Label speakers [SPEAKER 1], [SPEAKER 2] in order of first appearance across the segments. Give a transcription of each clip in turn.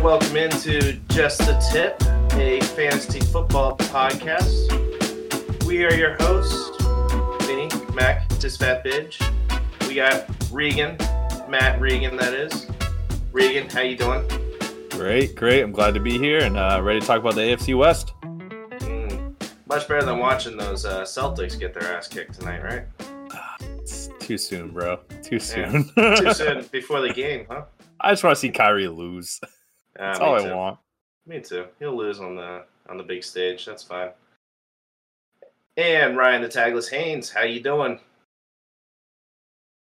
[SPEAKER 1] and welcome into Just the Tip, a fantasy football podcast. We are your hosts, Vinny, Mac, Disfat Bidge. We got Regan, Matt Regan, that is. Regan, how you doing?
[SPEAKER 2] Great, great. I'm glad to be here and uh, ready to talk about the AFC West.
[SPEAKER 1] Mm, much better than watching those uh, Celtics get their ass kicked tonight, right?
[SPEAKER 2] It's too soon, bro. Too soon.
[SPEAKER 1] Yeah. Too soon before the game, huh?
[SPEAKER 2] I just want to see Kyrie lose.
[SPEAKER 1] Uh,
[SPEAKER 2] That's
[SPEAKER 1] me
[SPEAKER 2] all
[SPEAKER 1] too.
[SPEAKER 2] I want.
[SPEAKER 1] Me too. He'll lose on the on the big stage. That's fine. And Ryan the Tagless Haynes, how you doing?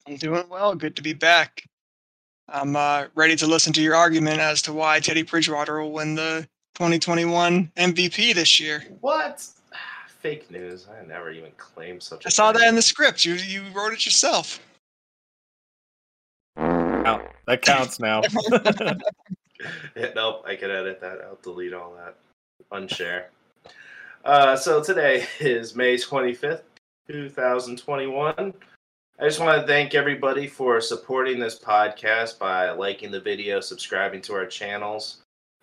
[SPEAKER 3] I'm doing well. Good to be back. I'm uh, ready to listen to your argument as to why Teddy Bridgewater will win the 2021 MVP this year.
[SPEAKER 1] What? Fake news. I never even claimed such a
[SPEAKER 3] I saw
[SPEAKER 1] thing.
[SPEAKER 3] that in the script. You you wrote it yourself.
[SPEAKER 2] Count. That counts now.
[SPEAKER 1] Yeah, nope, I can edit that. I'll delete all that. Unshare. Uh, so today is May 25th, 2021. I just want to thank everybody for supporting this podcast by liking the video, subscribing to our channels.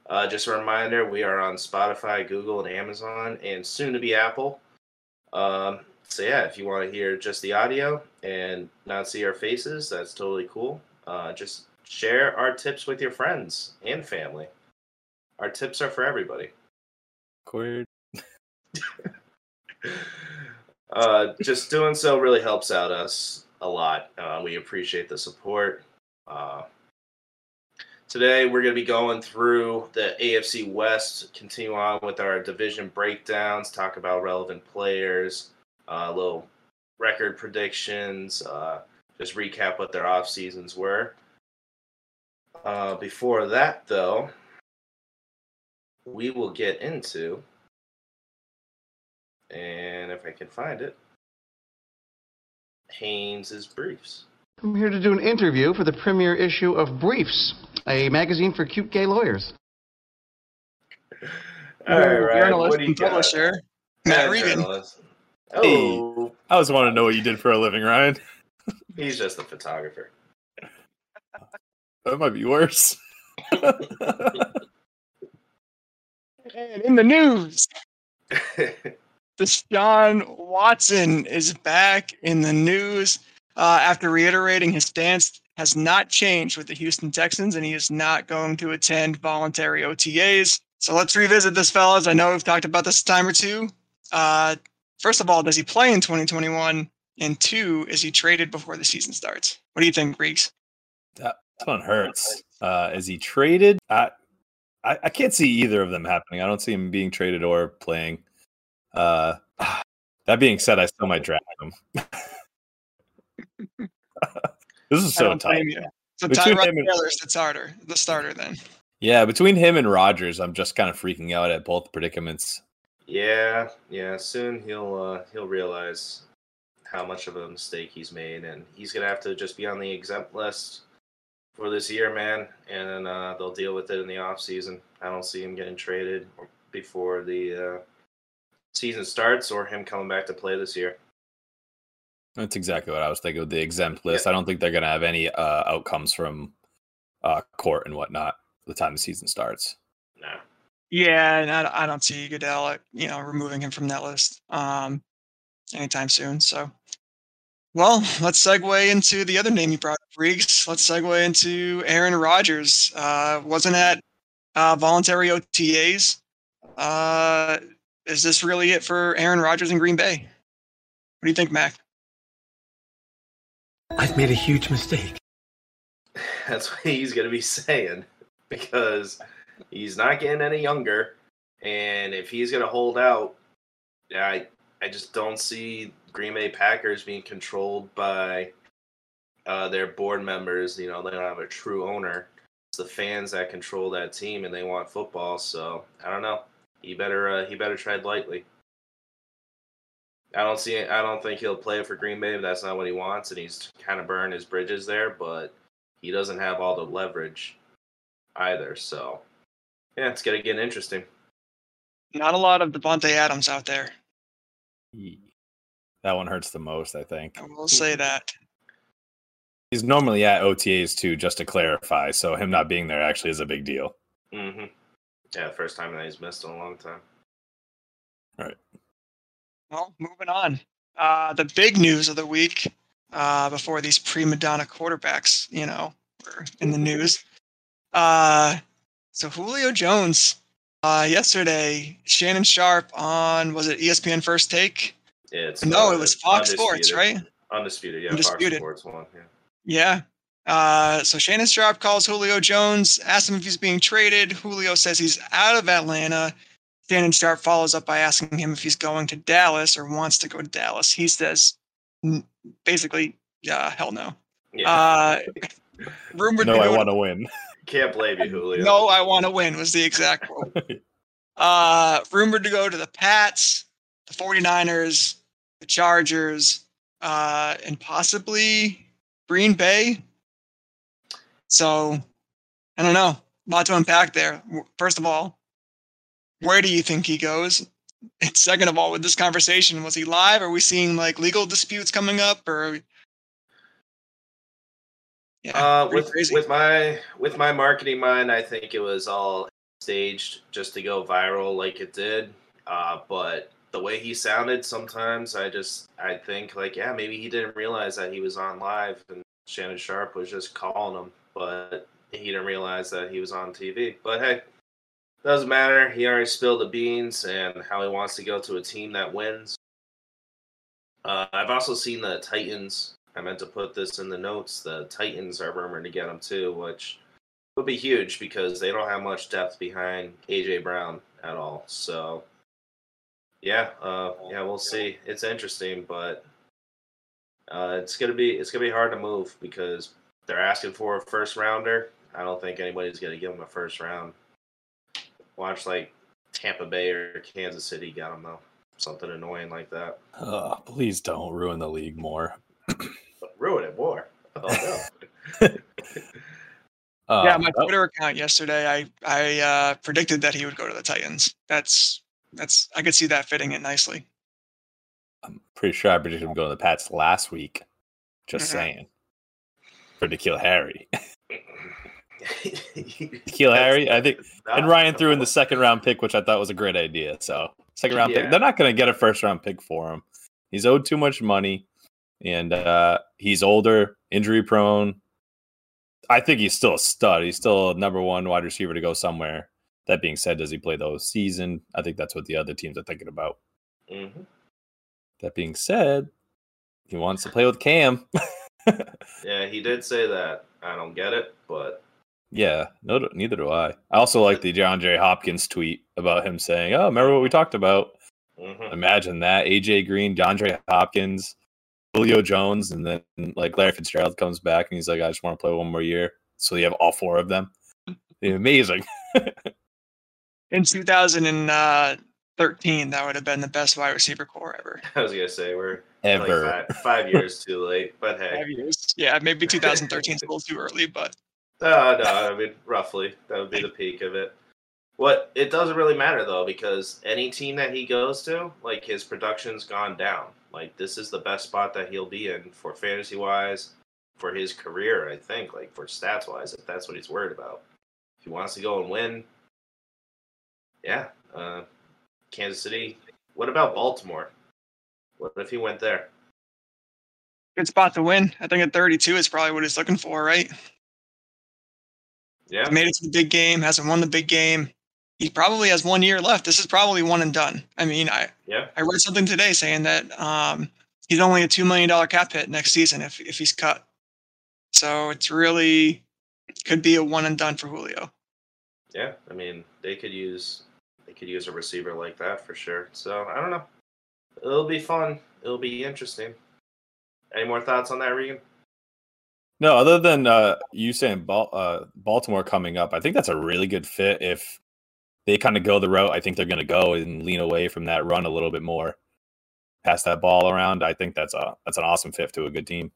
[SPEAKER 1] Uh, just a reminder, we are on Spotify, Google, and Amazon, and soon to be Apple. Um, so yeah, if you want to hear just the audio and not see our faces, that's totally cool. Uh, just share our tips with your friends and family. Our tips are for everybody.
[SPEAKER 2] Queer.
[SPEAKER 1] Uh, just doing so really helps out us a lot. Uh, we appreciate the support. Uh, today we're going to be going through the AFC West, continue on with our division breakdowns, talk about relevant players, uh, little record predictions, uh, just recap what their off seasons were. Uh, before that, though, we will get into, and if I can find it, Haynes's briefs.
[SPEAKER 4] I'm here to do an interview for the premiere issue of Briefs, a magazine for cute gay lawyers.
[SPEAKER 1] All right, Ryan,
[SPEAKER 3] Journalist
[SPEAKER 1] what do you got?
[SPEAKER 3] publisher Matt
[SPEAKER 1] Yeah,
[SPEAKER 3] Regan.
[SPEAKER 1] Oh,
[SPEAKER 2] I always want to know what you did for a living, Ryan.
[SPEAKER 1] he's just a photographer.
[SPEAKER 2] That might be worse.
[SPEAKER 3] And in the news, Deshaun Watson is back in the news uh, after reiterating his stance has not changed with the Houston Texans, and he is not going to attend voluntary OTAs. So let's revisit this, fellas. I know we've talked about this a time or two. Uh, first of all, does he play in 2021? And two, is he traded before the season starts? What do you think, Greeks?
[SPEAKER 2] That one hurts. Uh, is he traded? I, I I can't see either of them happening. I don't see him being traded or playing. Uh, that being said, I still might draft him. this is so
[SPEAKER 3] don't
[SPEAKER 2] tight.
[SPEAKER 3] So
[SPEAKER 2] Between
[SPEAKER 3] Tyrod
[SPEAKER 2] him and-
[SPEAKER 3] Taylor's the starter. The starter then.
[SPEAKER 2] Yeah, between him and Rodgers, I'm just kind of freaking out at both predicaments.
[SPEAKER 1] yeah, yeah. Soon he'll uh, he'll realize how much of a mistake he's made, and he's gonna have to just be on the exempt list for this year, man. And uh, they'll deal with it in the off season. I don't see him getting traded before the uh, season starts, or him coming back to play this year.
[SPEAKER 2] That's exactly what I was thinking with the exempt list. I don't think they're going to have any uh, outcomes from uh, court and whatnot the time the season starts.
[SPEAKER 1] Nah.
[SPEAKER 3] Yeah, and I, I don't see Goodell, you know, removing him from that list um, anytime soon. So, well, let's segue into the other name you brought up, Reeks. Let's segue into Aaron Rodgers. Uh, wasn't at uh, voluntary OTAs. Uh, is this really it for Aaron Rodgers in Green Bay? What do you think, Mac?
[SPEAKER 5] I've made a huge mistake.
[SPEAKER 1] That's what he's going to be saying because he's not getting any younger. And if he's going to hold out, I, I just don't see Green Bay Packers being controlled by uh, their board members. You know, they don't have a true owner. It's the fans that control that team and they want football. So I don't know. He better uh, he better tread lightly. I don't see. I don't think he'll play for Green Bay. But that's not what he wants, and he's kind of burned his bridges there. But he doesn't have all the leverage either. So yeah, it's gonna get interesting.
[SPEAKER 3] Not a lot of Davante Adams out there.
[SPEAKER 2] That one hurts the most, I think.
[SPEAKER 3] I will say that.
[SPEAKER 2] He's normally at OTAs too, just to clarify. So him not being there actually is a big deal.
[SPEAKER 1] Mm-hmm. Yeah, first time that he's missed in a long time. All right.
[SPEAKER 3] Well, moving on. Uh, the big news of the week uh, before these prima donna quarterbacks, you know, were in the news. Uh, so Julio Jones, uh, yesterday, Shannon Sharpe on was it ESPN First Take?
[SPEAKER 1] Yeah, it's
[SPEAKER 3] No,
[SPEAKER 1] uh,
[SPEAKER 3] it was Fox Sports, right?
[SPEAKER 1] Undisputed, yeah,
[SPEAKER 3] Undisputed.
[SPEAKER 1] Fox Sports one. Yeah.
[SPEAKER 3] Yeah. Uh, so Shannon Sharpe calls Julio Jones, asks him if he's being traded. Julio says he's out of Atlanta. Shannon Sharpe follows up by asking him if he's going to Dallas or wants to go to Dallas. He says, basically, yeah, hell no.
[SPEAKER 1] Yeah,
[SPEAKER 3] Uh, rumored
[SPEAKER 2] No, I want to win.
[SPEAKER 1] can't blame you, Julio.
[SPEAKER 3] no, I want to win was the exact quote. uh, rumored to go to the Pats, the 49ers, the Chargers, uh, and possibly Green Bay. So, I don't know. A lot to unpack there. First of all, where do you think he goes? And second of all, with this conversation, was he live? Are we seeing like legal disputes coming up, or yeah,
[SPEAKER 1] Uh, with
[SPEAKER 3] crazy.
[SPEAKER 1] with my with my marketing mind, I think it was all staged just to go viral, like it did. Uh, but the way he sounded, sometimes I just I think like, yeah, maybe he didn't realize that he was on live, and Shannon Sharpe was just calling him, but he didn't realize that he was on TV. But hey, doesn't matter. He already spilled the beans and how he wants to go to a team that wins. Uh, I've also seen the Titans. I meant to put this in the notes. The Titans are rumored to get him too, which would be huge because they don't have much depth behind AJ Brown at all. So, yeah, uh, yeah, we'll see. It's interesting, but uh, it's gonna be it's gonna be hard to move because they're asking for a first rounder. I don't think anybody's gonna give them a first round. Watch like Tampa Bay or Kansas City got them though. Something annoying like that.
[SPEAKER 2] Oh, please don't ruin the league more.
[SPEAKER 1] Ruin it more. Oh no.
[SPEAKER 2] Uh,
[SPEAKER 3] yeah, my Twitter account yesterday, I I uh, predicted that he would go to the Titans. That's that's I could see that fitting in nicely.
[SPEAKER 2] I'm pretty sure I predicted him going to the Pats last week. Just
[SPEAKER 3] Mhm.
[SPEAKER 2] saying. For N'Keal Harry. N'Keal Harry, I think and Ryan threw in the second round pick, which I thought was a great idea. So second round
[SPEAKER 1] Yeah.
[SPEAKER 2] pick. They're not going to get a first round pick for him. He's owed too much money, and uh, he's older, injury prone. I think he's still a stud. He's still a number one wide receiver to go somewhere. That being said, does he play the whole season? I think that's what the other teams are thinking about.
[SPEAKER 1] hmm
[SPEAKER 2] That being said, he wants to play with Cam.
[SPEAKER 1] Yeah, he did say that. I don't get it, but
[SPEAKER 2] yeah, no, neither do I. I also like the John J. Hopkins tweet about him saying, "Oh, remember what we talked about."
[SPEAKER 1] mhm.
[SPEAKER 2] Imagine that. AJ Green, John J. Hopkins, Julio Jones, and then like Larry Fitzgerald comes back and he's like, I just want to play one more year. So you have all four of them. Amazing.
[SPEAKER 3] In 2013, that would have been the best wide receiver corps ever.
[SPEAKER 1] I was gonna say we're
[SPEAKER 2] Ever.
[SPEAKER 1] like five, five years too late, but hey,
[SPEAKER 3] Five years. Yeah, maybe 2013 is a little too early, but
[SPEAKER 1] no, uh, no, I mean roughly that would be the peak of it. What it doesn't really matter though because any team that he goes to, like his production's gone down. Like this is the best spot that he'll be in for fantasy wise, for his career. I think, like for stats wise, if that's what he's worried about. If he wants to go and win, yeah, uh, Kansas City. What about Baltimore? What if he went there?
[SPEAKER 3] good spot to win. I think at 32 is probably what he's looking for, right?
[SPEAKER 1] Yeah,
[SPEAKER 3] Made it to the big game, hasn't won the big game. He probably has one year left. This is probably one and done. I mean, I,
[SPEAKER 1] yeah.
[SPEAKER 3] I read something today saying that um, he's only a two million dollar cap hit next season if if he's cut. So it's really could be a one and done for Julio.
[SPEAKER 1] Yeah, I mean they could use could use a receiver like that for sure. So I don't know. It'll be fun. It'll be interesting. Any more thoughts on that, Regan?
[SPEAKER 2] No, other than uh, you saying Bal- uh, Baltimore coming up, I think that's a really good fit if they kind of go the route I think they're going to go and lean away from that run a little bit more, pass that ball around. I think that's a that's an awesome fit to a good team.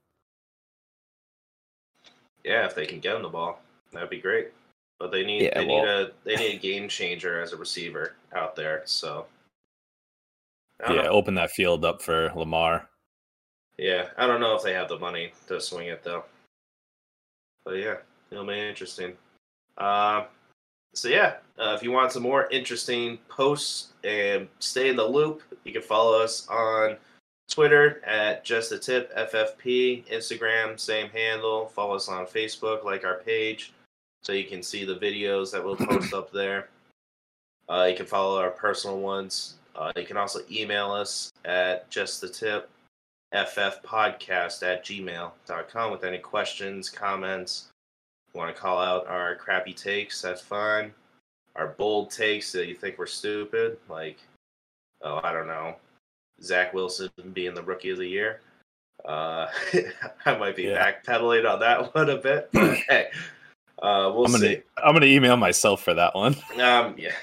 [SPEAKER 1] Yeah, if they can get him the ball, that'd be great. But they need
[SPEAKER 2] Yeah,
[SPEAKER 1] they need a they need a game changer as a receiver out there. So
[SPEAKER 2] Yeah,
[SPEAKER 1] know.
[SPEAKER 2] open that field up for Lamar.
[SPEAKER 1] yeah, I don't know if they have the money to swing it though. But yeah, it'll be interesting. Uh, so yeah, uh, if you want some more interesting posts and stay in the loop, you can follow us on Twitter at just a tip FFP, Instagram same handle. Follow us on Facebook, like our page, so you can see the videos that we'll post up there. Uh, you can follow our personal ones. Uh, you can also email us at just the tip ffpodcast at gmail.com with any questions, comments. You want to call out our crappy takes, that's fine. Our bold takes that you think we're stupid, like, oh, I don't know, Zach Wilson being the rookie of the year. Uh, I might be
[SPEAKER 2] Yeah.
[SPEAKER 1] backpedaling on that one a bit. But hey, uh, we'll
[SPEAKER 2] I'm gonna
[SPEAKER 1] see.
[SPEAKER 2] I'm gonna email myself for that one.
[SPEAKER 1] Um, yeah,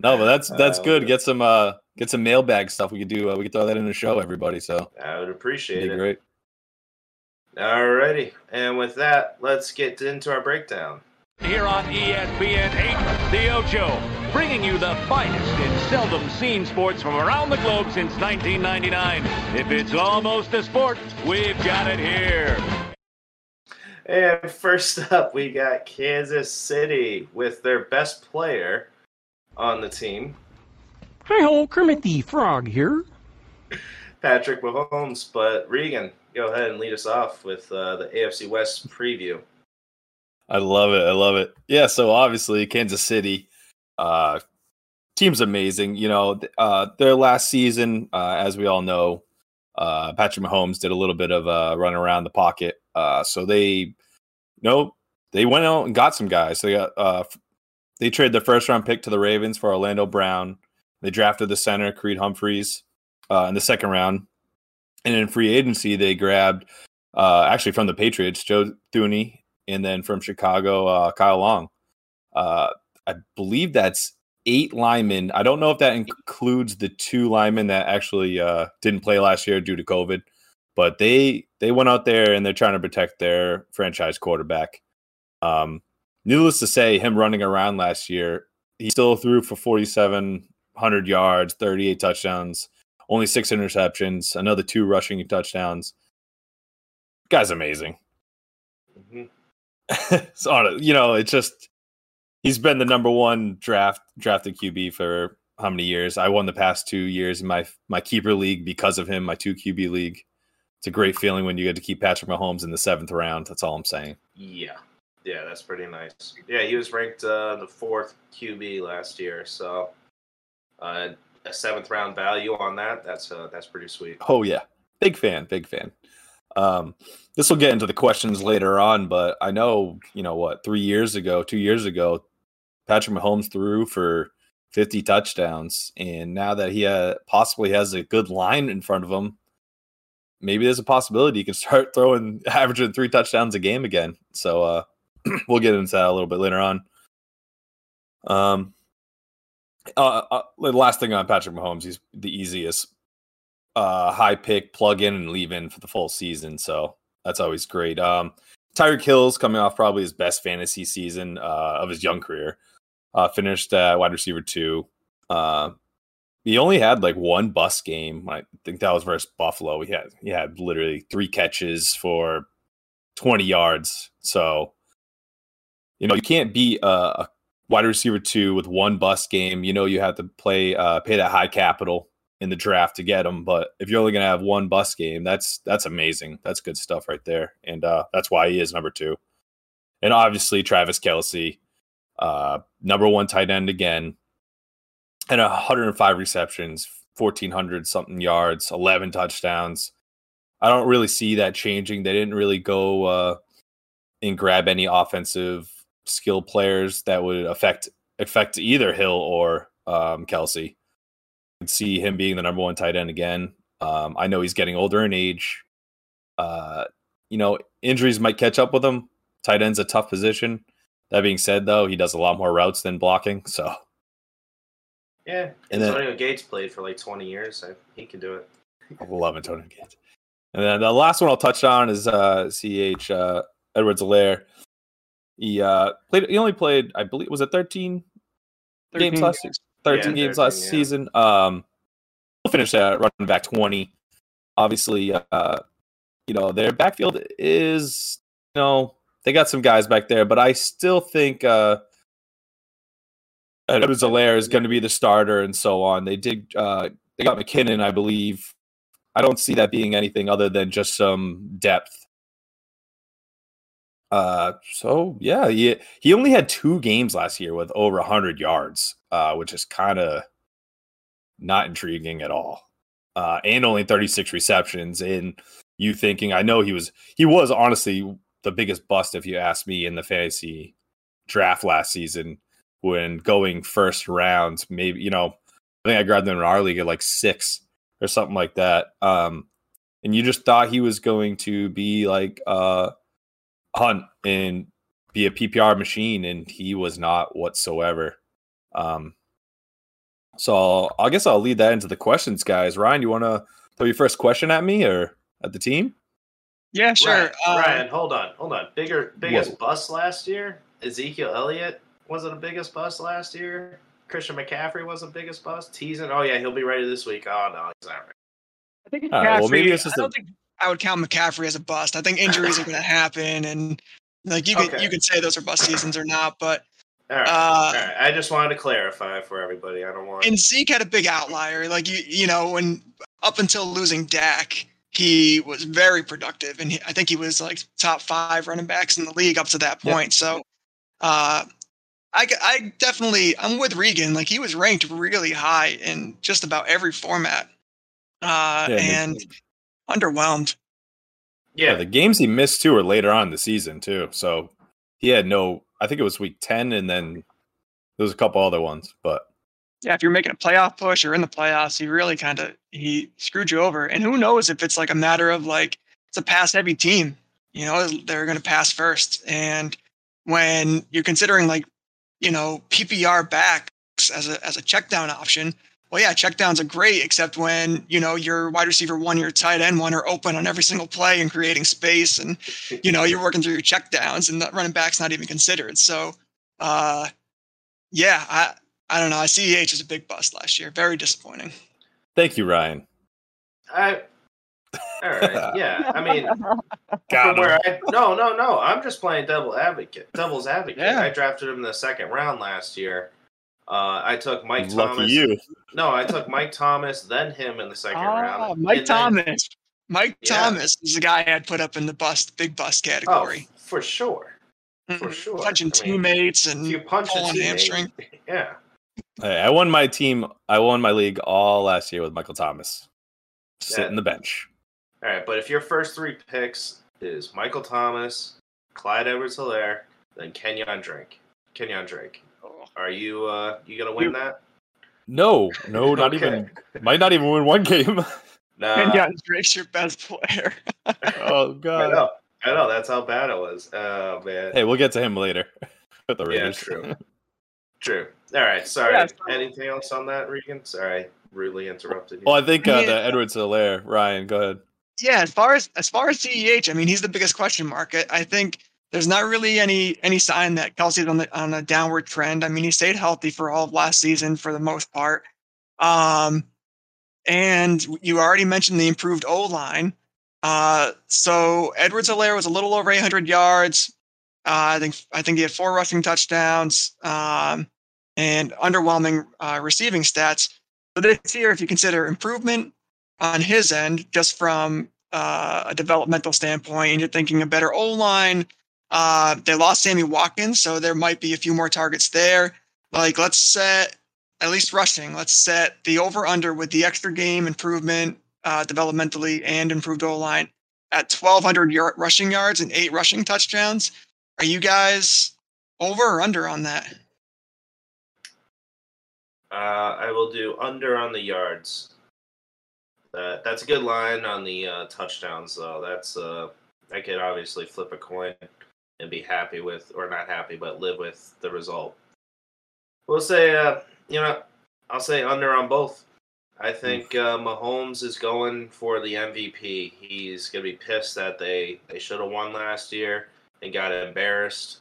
[SPEAKER 2] No, but that's that's
[SPEAKER 1] Uh,
[SPEAKER 2] good. Get some uh get some mailbag stuff. We could do. Uh, we could throw that in the show, everybody. So
[SPEAKER 1] I would appreciate
[SPEAKER 2] it'd be
[SPEAKER 1] it.
[SPEAKER 2] great.
[SPEAKER 1] Alrighty, and with that, let's get into our breakdown.
[SPEAKER 5] Here on ESPN 8, The Ocho, bringing you the finest and seldom seen sports from around the globe since 1999. If it's almost a sport, we've got it here.
[SPEAKER 1] And first up, we got Kansas City with their best player on the team,
[SPEAKER 6] Hi ho, Kermit the Frog here.
[SPEAKER 1] Patrick Mahomes. But Regan, go ahead and lead us off with uh, the AFC West preview.
[SPEAKER 2] I love it. I love it. Yeah. So obviously, Kansas City, uh, team's amazing. You know, uh, their last season, uh, as we all know, uh, Patrick Mahomes did a little bit of a run around the pocket. Uh, so they, you know, they went out and got some guys. They got, uh, they traded their first round pick to the Ravens for Orlando Brown. They drafted the center Creed Humphreys uh, in the second round, and in free agency they grabbed uh, actually from the Patriots Joe Thuney and then from Chicago, uh, Kyle Long. Uh, I believe that's eight linemen. I don't know if that includes the two linemen that actually uh, didn't play last year due to COVID, but they they went out there and they're trying to protect their franchise quarterback. Um, needless to say, him running around last year, he still threw for forty seven hundred yards, thirty eight touchdowns, only six interceptions, another two rushing touchdowns. Guy's amazing.
[SPEAKER 1] hmm
[SPEAKER 2] so you know, it's just he's been the number one draft drafted QB for how many years? I won the past two years in my my keeper league because of him, my two QB league. It's a great feeling when you get to keep Patrick Mahomes in the seventh round. That's all I'm saying.
[SPEAKER 1] Yeah, yeah, that's pretty nice. Yeah, he was ranked uh, the fourth QB last year, so uh, a seventh round value on that. That's uh, that's pretty sweet.
[SPEAKER 2] Oh yeah, big fan, big fan. Um, this will get into the questions later on, but I know you know what three years ago, two years ago, Patrick Mahomes threw for 50 touchdowns, and now that he uh, possibly has a good line in front of him, maybe there's a possibility he can start throwing averaging three touchdowns a game again. So uh, we'll get into that a little bit later on. Um, uh, uh, last thing on Patrick Mahomes, he's the easiest uh, high pick, plug in and leave in for the full season. So that's always great. Um, Tyreek Hill's coming off probably his best fantasy season uh, of his young career. Uh, finished uh, wide receiver two. Uh, he only had like one bus game. I think that was versus Buffalo. He had he had literally three catches for twenty yards. So you know you can't be a, a wide receiver two with one bus game. You know you have to play uh, pay that high capital in the draft to get him. But if you're only going to have one bus game, that's that's amazing. That's good stuff right there, and uh, that's why he is number two. And obviously Travis Kelce, uh, number one tight end again, and 105 receptions, 1400 something yards, 11 touchdowns. I don't really see that changing. They didn't really go uh, and grab any offensive skill players that would affect affect either Hill or um, Kelce I could see him being the number one tight end again. Um, I know he's getting older in age. Uh, you know, injuries might catch up with him. Tight end's a tough position. That being said, though, he does a lot more routes than blocking. So
[SPEAKER 1] Yeah,
[SPEAKER 2] And then-
[SPEAKER 1] Antonio Gates played for like twenty years. So he can do it.
[SPEAKER 2] I love Antonio Gates. And then the last one I'll touch on is uh, CH uh, Edwards Helaire. He uh, played. He only played, I believe, was it 13, games last
[SPEAKER 3] games.
[SPEAKER 2] 13
[SPEAKER 1] Yeah,
[SPEAKER 2] games
[SPEAKER 1] 13,
[SPEAKER 2] last
[SPEAKER 1] yeah.
[SPEAKER 2] season. Um, we'll finish that running back 20. Obviously, uh, you know, their backfield is, you know, they got some guys back there, but I still think uh, Edwards Helaire is going to be the starter and so on. They did uh, they got McKinnon, I believe. I don't see that being anything other than just some depth. Uh, so yeah, he he only had two games last year with over hundred yards, uh, which is kind of not intriguing at all. Uh, and only 36 receptions. And you thinking, I know he was he was honestly the biggest bust if you ask me in the fantasy draft last season when going first round. Maybe you know, I think I grabbed him in our league at like six or something like that. Um, and you just thought he was going to be like uh Hunt and be a PPR machine, and he was not whatsoever. Um, so I guess I'll lead that into the questions, guys. Ryan, you want to throw your first question at me or at the team?
[SPEAKER 3] Yeah, sure.
[SPEAKER 1] Ryan,
[SPEAKER 3] uh,
[SPEAKER 1] Ryan, hold on, hold on. Bigger, biggest
[SPEAKER 2] What?
[SPEAKER 1] bust last year. Ezekiel Elliott wasn't the biggest bust last year. Christian McCaffrey was the biggest bust. Teasing, oh yeah, he'll be ready this week. Oh no, he's not ready.
[SPEAKER 3] I think
[SPEAKER 2] All right, well, maybe
[SPEAKER 3] McCaffrey-
[SPEAKER 2] it's just
[SPEAKER 3] I
[SPEAKER 2] a-
[SPEAKER 3] don't think I would count McCaffrey as a bust. I think injuries are going to happen, and like you can
[SPEAKER 1] Okay.
[SPEAKER 3] you can say those are bust seasons or not. But
[SPEAKER 1] All right,
[SPEAKER 3] Uh,
[SPEAKER 1] all right. I just wanted to clarify for everybody. I don't want.
[SPEAKER 3] and Zeke had a big outlier. Like you you know when up until losing Dak, he was very productive, and he, I think he was like top five running backs in the league up to that
[SPEAKER 2] Yep.
[SPEAKER 3] point. So, uh, I g- I definitely I'm with Regan. Like he was ranked really high in just about every format, uh,
[SPEAKER 2] Yeah,
[SPEAKER 3] and underwhelmed.
[SPEAKER 2] Yeah,
[SPEAKER 1] yeah,
[SPEAKER 2] the games he missed too were later on in the season too. So he had no. I think it was week ten, and then there was a couple other ones. But
[SPEAKER 3] yeah, if you're making a playoff push or in the playoffs, he really kind of he screwed you over. And who knows if it's like a matter of like it's a pass heavy team, you know, they're going to pass first. And when you're considering like, you know, PPR backs as a as a check down option, well, yeah, check downs are great, except when you know your wide receiver one, your tight end one are open on every single play and creating space, and you know you're working through your check downs, and that running back's not even considered. So, uh, yeah, I I don't know. I CEH is a big bust last year. Very disappointing.
[SPEAKER 2] thank you, Ryan.
[SPEAKER 1] I. All right. Yeah. I mean,
[SPEAKER 2] Got
[SPEAKER 1] from where. I no no no. I'm just playing devil advocate. Devil's advocate.
[SPEAKER 3] Yeah.
[SPEAKER 1] I drafted him in the second round last year. Uh, I took Mike
[SPEAKER 2] Lucky
[SPEAKER 1] Thomas.
[SPEAKER 2] you.
[SPEAKER 1] No, I took Mike Thomas, then him in the second round.
[SPEAKER 3] Ah, Mike
[SPEAKER 1] and then-
[SPEAKER 3] Thomas. Mike
[SPEAKER 1] Yeah.
[SPEAKER 3] Thomas is the guy I'd put up in the bust, big bust
[SPEAKER 1] Oh,
[SPEAKER 3] category.
[SPEAKER 1] for sure. for
[SPEAKER 3] Mhm.
[SPEAKER 1] sure.
[SPEAKER 3] Punching
[SPEAKER 1] I mean,
[SPEAKER 3] teammates and
[SPEAKER 1] you punch a
[SPEAKER 3] pulling
[SPEAKER 1] teammate,
[SPEAKER 3] hamstring.
[SPEAKER 1] yeah.
[SPEAKER 2] Hey, I won my team. I won my league all last year with Michael Thomas sitting
[SPEAKER 1] Yeah.
[SPEAKER 2] the bench.
[SPEAKER 1] All right, but if your first three picks is Michael Thomas, Clyde Edwards-Helaire, then Kenyon Drake. Kenyon Drake. Are you uh you gonna win that?
[SPEAKER 2] No, no, not
[SPEAKER 1] Okay.
[SPEAKER 2] even. Might not even win one game.
[SPEAKER 1] Nah.
[SPEAKER 3] and yeah, Drake's your best player.
[SPEAKER 2] oh god.
[SPEAKER 1] I know. I know. That's how bad it was. Oh man.
[SPEAKER 2] Hey, we'll get to him later. With the
[SPEAKER 1] Yeah,
[SPEAKER 2] Raiders.
[SPEAKER 1] true. True. All right. Sorry.
[SPEAKER 3] Yeah, so-
[SPEAKER 1] Anything else on that, Regan? Sorry, rudely interrupted you.
[SPEAKER 2] well, I think uh, the Edwards Helaire. Ryan, go ahead.
[SPEAKER 3] Yeah, as far as as far as CEH, I mean, he's the biggest question mark. I, I think there's not really any any sign that Kelce's on the on a downward trend. I mean, he stayed healthy for all of last season for the most part. Um, and you already mentioned the improved O line. Uh, so Edwards Helaire was a little over 800 yards. Uh, I think I think he had four rushing touchdowns um, and underwhelming uh, receiving stats. So this year, if you consider improvement on his end, just from uh, a developmental standpoint, and you're thinking a better O line. Uh, they lost Sammy Watkins, so there might be a few more targets there. Like, let's set at least rushing. Let's set the over under with the extra game improvement uh, developmentally and improved O line at 1,200 yard rushing yards and eight rushing touchdowns. Are you guys over or under on that?
[SPEAKER 1] Uh, I will do under on the yards. That that's a good line on the uh, touchdowns, though. That's uh, I could obviously flip a coin and be happy with, or not happy, but live with the result. We'll say, uh, you know, I'll say under on both. I think uh, Mahomes is going for the MVP. He's gonna be pissed that they they should have won last year and got embarrassed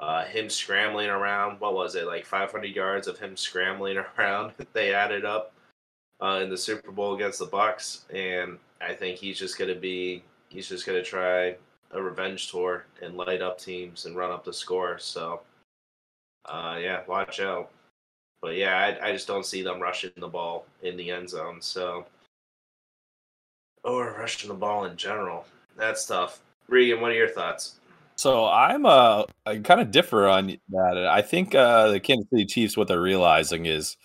[SPEAKER 1] uh, him scrambling around. What was it like 500 yards of him scrambling around? they added up uh, in the Super Bowl against the Bucks, and I think he's just gonna be he's just gonna try a revenge tour and light up teams and run up the score. So, uh, yeah, watch out. but yeah, I, I just don't see them rushing the ball in the end zone. So, or rushing the ball in general. That's tough. Regan, what are your thoughts?
[SPEAKER 2] So I'm uh I kind of differ on that. I think uh the Kansas City Chiefs what they're realizing is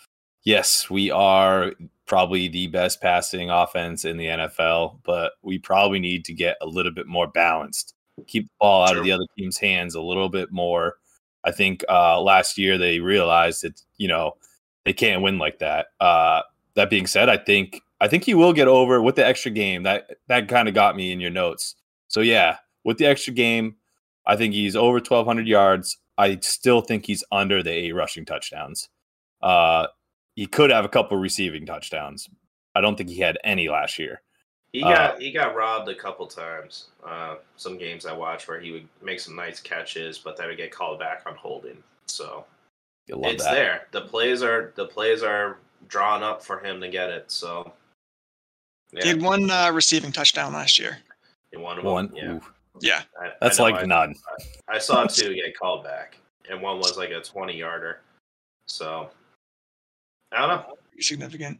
[SPEAKER 2] yes, we are probably the best passing offense in the NFL, but we probably need to get a little bit more balanced. Keep the ball out
[SPEAKER 1] True.
[SPEAKER 2] of the other team's hands a little bit more. I think uh last year they realized that, you know, they can't win like that. Uh that being said, I think I think he will get over with the extra game. That that kind of got me in your notes. So yeah, with the extra game, I think he's over 1,200 yards. I still think he's under the eight rushing touchdowns. Uh, he could have a couple receiving touchdowns. I don't think he had any last year.
[SPEAKER 1] He
[SPEAKER 2] Uh,
[SPEAKER 1] got he got robbed a couple times. Uh, some games I watched where he would make some nice catches, but then would get called back on holding. So
[SPEAKER 2] love
[SPEAKER 1] it's
[SPEAKER 2] that.
[SPEAKER 1] there. The plays are the plays are drawn up for him to get it. So
[SPEAKER 3] He
[SPEAKER 1] yeah,
[SPEAKER 3] had one uh, receiving touchdown last year.
[SPEAKER 1] in one
[SPEAKER 2] One.
[SPEAKER 1] Yeah,
[SPEAKER 2] ooh,
[SPEAKER 3] Yeah.
[SPEAKER 1] I- I
[SPEAKER 2] that's
[SPEAKER 1] know
[SPEAKER 2] like
[SPEAKER 1] I,
[SPEAKER 2] none.
[SPEAKER 1] I saw two get called back, and one was like a twenty yarder. So I don't know.
[SPEAKER 3] Pretty significant.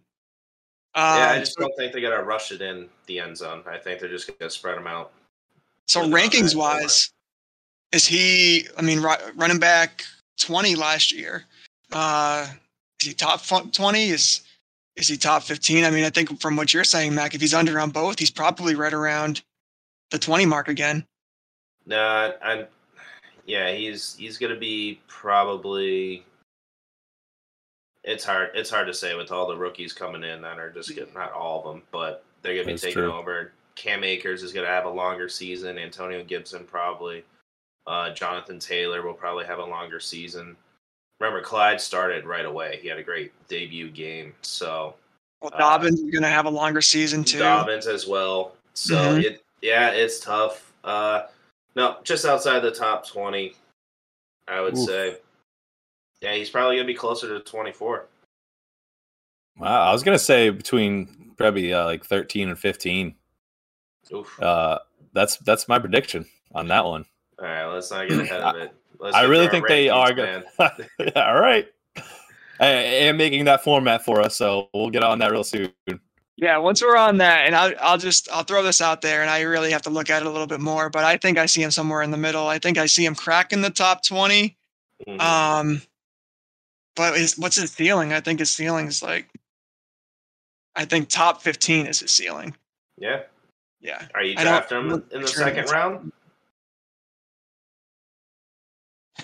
[SPEAKER 1] Yeah, I
[SPEAKER 3] Um,
[SPEAKER 1] just don't think they're gonna rush it in the end zone. I think they're just gonna spread them out.
[SPEAKER 3] So rankings wise, is he? I mean, running back twenty last year. Uh, is he top twenty? Is is he top fifteen? I mean, I think from what you're saying, Mac, if he's under on both, he's probably right around the twenty mark again.
[SPEAKER 1] Nah, I'm. Yeah, he's he's gonna be probably. It's hard. It's hard to say with all the rookies coming in that are just getting not all of them, but they're gonna be
[SPEAKER 2] That's
[SPEAKER 1] taking
[SPEAKER 2] true.
[SPEAKER 1] over. Cam Akers is gonna have a longer season. Antonio Gibson probably. Uh, Jonathan Taylor will probably have a longer season. Remember, Clyde started right away. He had a great debut game. So
[SPEAKER 3] Well,
[SPEAKER 1] Uh,
[SPEAKER 3] Dobbins is going to have a longer season too.
[SPEAKER 1] Dobbins as well. So
[SPEAKER 3] Mhm.
[SPEAKER 1] it yeah, it's tough. Uh no, just outside the top twenty, I would
[SPEAKER 2] Oof.
[SPEAKER 1] say. Yeah, he's probably gonna be closer to twenty four.
[SPEAKER 2] Wow, I was gonna say between probably uh, like 13 and 15.
[SPEAKER 1] Oof.
[SPEAKER 2] Uh, that's that's my prediction on that one.
[SPEAKER 1] All right, let's not get ahead of it. Let's
[SPEAKER 2] I really think they are
[SPEAKER 1] rankings,
[SPEAKER 2] going.
[SPEAKER 1] man.
[SPEAKER 2] All right. I am making that format for us, so we'll get on that real soon.
[SPEAKER 3] Yeah, once we're on that, and I'll, I'll just I'll throw this out there, and I really have to look at it a little bit more. But I think I see him somewhere in the middle. I think I see him cracking the top twenty.
[SPEAKER 1] Mhm.
[SPEAKER 3] Um, but his, what's his ceiling? I think his ceiling is like, I think top fifteen is his ceiling.
[SPEAKER 1] yeah.
[SPEAKER 3] Yeah,
[SPEAKER 1] Are you drafting him in the
[SPEAKER 3] sure
[SPEAKER 1] second round?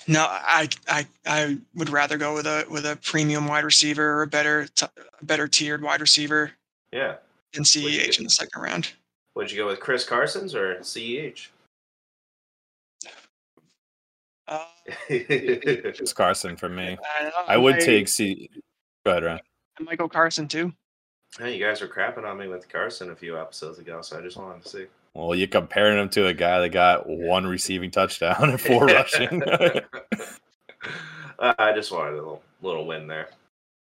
[SPEAKER 3] no, I I I would rather go with a with a premium wide receiver or a better t- better tiered wide receiver
[SPEAKER 1] Yeah.
[SPEAKER 3] than CEH in the second round.
[SPEAKER 1] Would you go with Chris Carson's or CEH?
[SPEAKER 3] Uh,
[SPEAKER 2] It's Carson for me.
[SPEAKER 3] I, know,
[SPEAKER 2] I would
[SPEAKER 3] might-
[SPEAKER 2] take C. Go ahead, Ryan.
[SPEAKER 3] I might go Carson too.
[SPEAKER 1] hey, you guys were crapping on me with Carson a few episodes ago, so I just wanted to see.
[SPEAKER 2] Well, you're comparing him to a guy that got one receiving touchdown and four rushing.
[SPEAKER 1] Uh, I just wanted a little, little win there.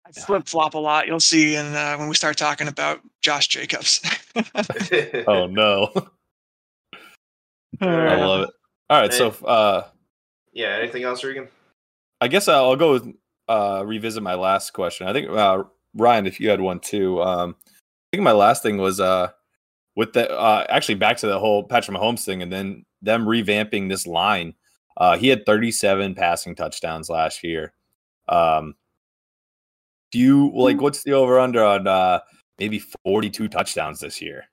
[SPEAKER 3] I flip flop a lot. You'll see, and uh, when we start talking about Josh Jacobs.
[SPEAKER 2] oh no, I love it. All right, so uh,
[SPEAKER 1] Yeah. Anything else, Regan?
[SPEAKER 2] I guess I'll go with uh, revisit my last question. I think uh, Ryan, if you had one too, um, I think my last thing was uh, with the uh, actually back to the whole Patrick Mahomes thing, and then them revamping this line. Uh, he had 37 passing touchdowns last year. Um, do you like what's the over under on uh, maybe 42 touchdowns this year?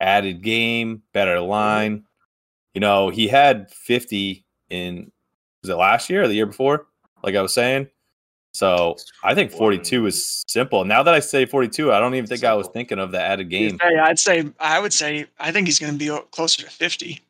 [SPEAKER 2] Added game, better line. You know, he had 50 in was it last year or the year before? Like I was saying. So I think 42 is simple. Now that I say 42, I don't even think I was thinking of the added game.
[SPEAKER 3] Hey, I'd say I would say I think he's going to be closer to fifty.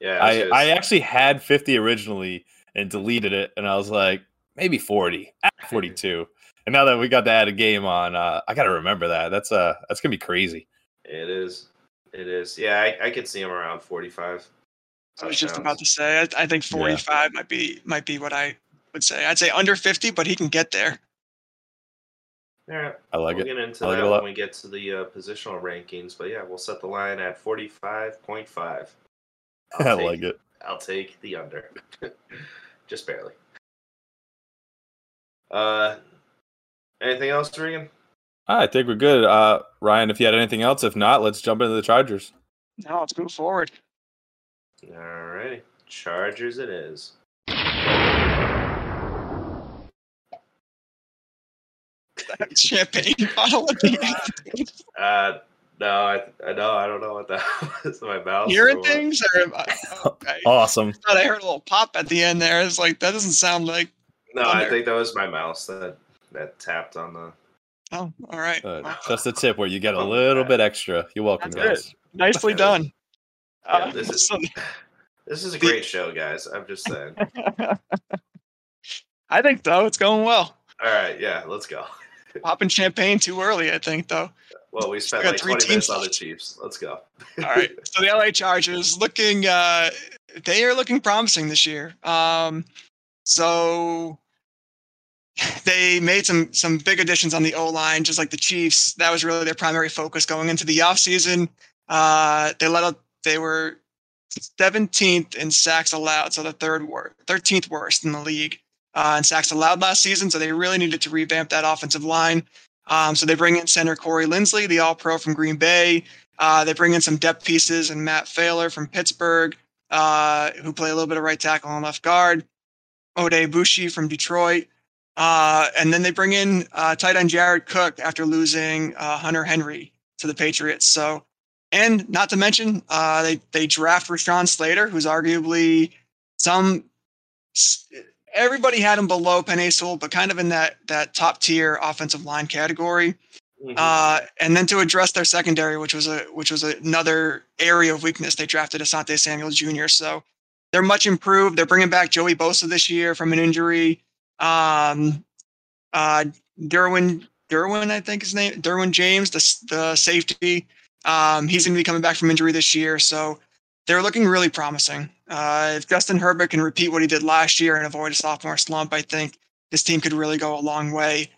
[SPEAKER 1] Yeah.
[SPEAKER 2] I,
[SPEAKER 1] was
[SPEAKER 2] I actually had 50 originally and deleted it, and I was like, maybe 40, at 42. And now that we got the added game on, uh, I got to remember that. That's uh, that's gonna be crazy.
[SPEAKER 1] It is. It is. Yeah, I, I could see him around 45.
[SPEAKER 3] I was just about to say I, I think
[SPEAKER 2] Yeah.
[SPEAKER 3] forty-five might be might be what I would say. I'd say under fifty, but he can get there.
[SPEAKER 1] All right.
[SPEAKER 2] I like
[SPEAKER 1] we'll
[SPEAKER 2] it.
[SPEAKER 1] get into
[SPEAKER 2] I like it
[SPEAKER 1] that when we get to the uh, positional rankings. But yeah, we'll set the line at 45.5.
[SPEAKER 2] I
[SPEAKER 1] I'll take-
[SPEAKER 2] like it.
[SPEAKER 1] I'll take the under. Just barely. Uh Anything else, Regan?
[SPEAKER 2] I think we're good. Uh, Ryan, if you had anything else, if not, let's jump into the Chargers.
[SPEAKER 3] Now let's move forward.
[SPEAKER 1] Alrighty. Chargers it is.
[SPEAKER 3] Champagne bottle at the end.
[SPEAKER 1] Uh, no, I, I know I don't know what that was in my mouth. or
[SPEAKER 3] Hearing
[SPEAKER 1] what.
[SPEAKER 3] things, or am I, okay.
[SPEAKER 2] Awesome.
[SPEAKER 3] thought I heard a little pop at the end there. It's like that doesn't sound like.
[SPEAKER 1] No, I think that was my mouse that that tapped on the.
[SPEAKER 3] Oh, all right.
[SPEAKER 2] Uh,
[SPEAKER 3] Well,
[SPEAKER 2] just a tip where you get a little bit extra. You're welcome,
[SPEAKER 3] That's
[SPEAKER 2] guys.
[SPEAKER 3] nicely done.
[SPEAKER 1] Yeah,
[SPEAKER 3] Uh,
[SPEAKER 1] this is- This is a great show, guys. I'm just saying.
[SPEAKER 3] I think though it's going well.
[SPEAKER 1] All right, yeah, let's go.
[SPEAKER 3] Popping champagne too early, I think though.
[SPEAKER 1] Well, we spent like
[SPEAKER 3] three
[SPEAKER 1] 20
[SPEAKER 3] teams
[SPEAKER 1] minutes on the. Chiefs. Let's go.
[SPEAKER 3] All right. So the LA Chargers looking uh they are looking promising this year. Um so they made some some big additions on the O line, just like the Chiefs. That was really their primary focus going into the offseason. Uh they let up they were 17th in sacks allowed, so the third worst, 13th worst in the league uh, in sacks allowed last season. So they really needed to revamp that offensive line. Um, so they bring in center Corey Linsley, the All Pro from Green Bay. Uh, they bring in some depth pieces and Matt Feiler from Pittsburgh, uh, who play a little bit of right tackle and left guard. Oday Aboushi from Detroit. Uh, and then they bring in uh, tight end Jared Cook after losing uh, Hunter Henry to the Patriots. So, and not to mention, uh, they they draft Rashawn Slater, who's arguably some. Everybody had him below Sewell, but kind of in that that top tier offensive line category.
[SPEAKER 1] Mhm.
[SPEAKER 3] Uh, and then to address their secondary, which was a which was another area of weakness, they drafted Asante Samuel Jr. So they're much improved. They're bringing back Joey Bosa this year from an injury. Um, uh, Derwin Derwin, I think his name, Derwin James, the the safety. Um, he's going to be coming back from injury this year, so they're looking really promising. Uh, if Justin Herbert can repeat what he did last year and avoid a sophomore slump, I think this team could really go a long way.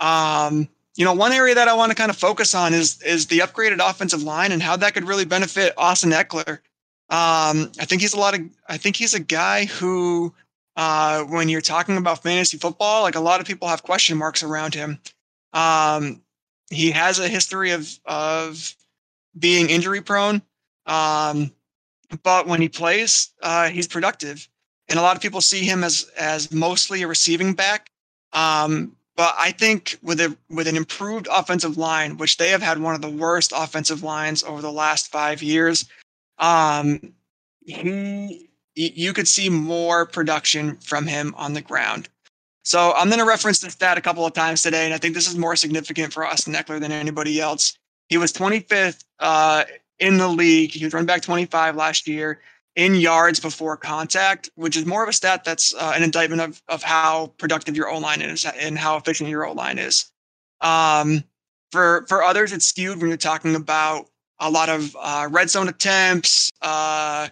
[SPEAKER 3] Um, you know, one area that I want to kind of focus on is is the upgraded offensive line and how that could really benefit Austin Ekeler. Um, I think he's a lot of I think he's a guy who uh, when you're talking about fantasy football, like a lot of people have question marks around him. Um, he has a history of of being injury prone. Um, but when he plays, uh, he's productive, and a lot of people see him as as mostly a receiving back. Um, but I think with a with an improved offensive line, which they have had one of the worst offensive lines over the last five years, um, he you could see more production from him on the ground. So I'm going to reference the stat a couple of times today, and I think this is more significant for Austin Ekeler than anybody else. He was 25th uh, in the league. He was running back 25 last year in yards before contact, which is more of a stat that's uh, an indictment of, of how productive your O line is and how efficient your O line is. Um, for for others, it's skewed when you're talking about a lot of uh, red zone attempts, uh,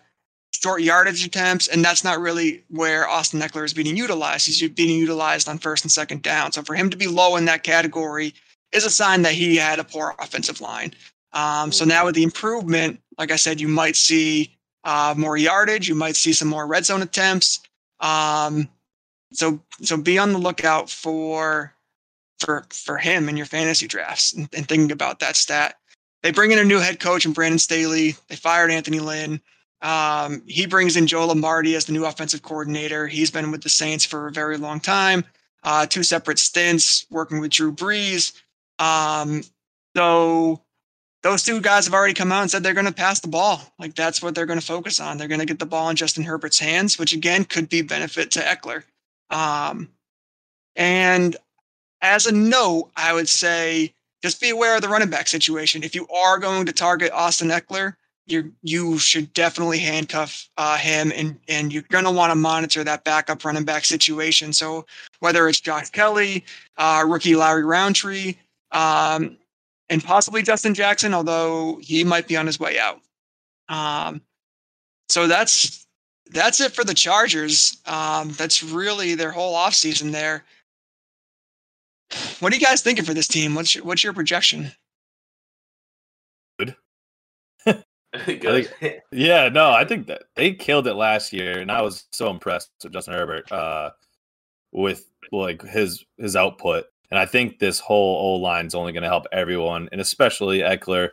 [SPEAKER 3] short yardage attempts, and that's not really where Austin Ekeler is being utilized. He's being utilized on first and second down. So for him to be low in that category is a sign that he had a poor offensive line. Um, so now with the improvement, like I said, you might see uh, more yardage. You might see some more red zone attempts. Um, so so be on the lookout for for for him in your fantasy drafts and, and thinking about that stat. They bring in a new head coach and Brandon Staley. They fired Anthony Lynn. Um, he brings in Joe Lombardi as the new offensive coordinator. He's been with the Saints for a very long time. Uh, two separate stints working with Drew Brees. Um, so those two guys have already come out and said they're going to pass the ball. Like that's what they're going to focus on. They're going to get the ball in Justin Herbert's hands, which again could be benefit to Ekeler. Um, and as a note, I would say just be aware of the running back situation. If you are going to target Austin Ekeler, you you should definitely handcuff uh, him, and and you're going to want to monitor that backup running back situation. So whether it's Josh Kelley, uh, rookie Larry Rountree, um, and possibly Justin Jackson, although he might be on his way out. Um, so that's that's it for the Chargers. Um, that's really their whole offseason there. What are you guys thinking for this team? What's your, what's your projection?
[SPEAKER 1] Good.
[SPEAKER 2] Yeah, no, I think that they killed it last year, and I was so impressed with Justin Herbert uh, with like his his output. And I think this whole O line is only going to help everyone, and especially Ekeler.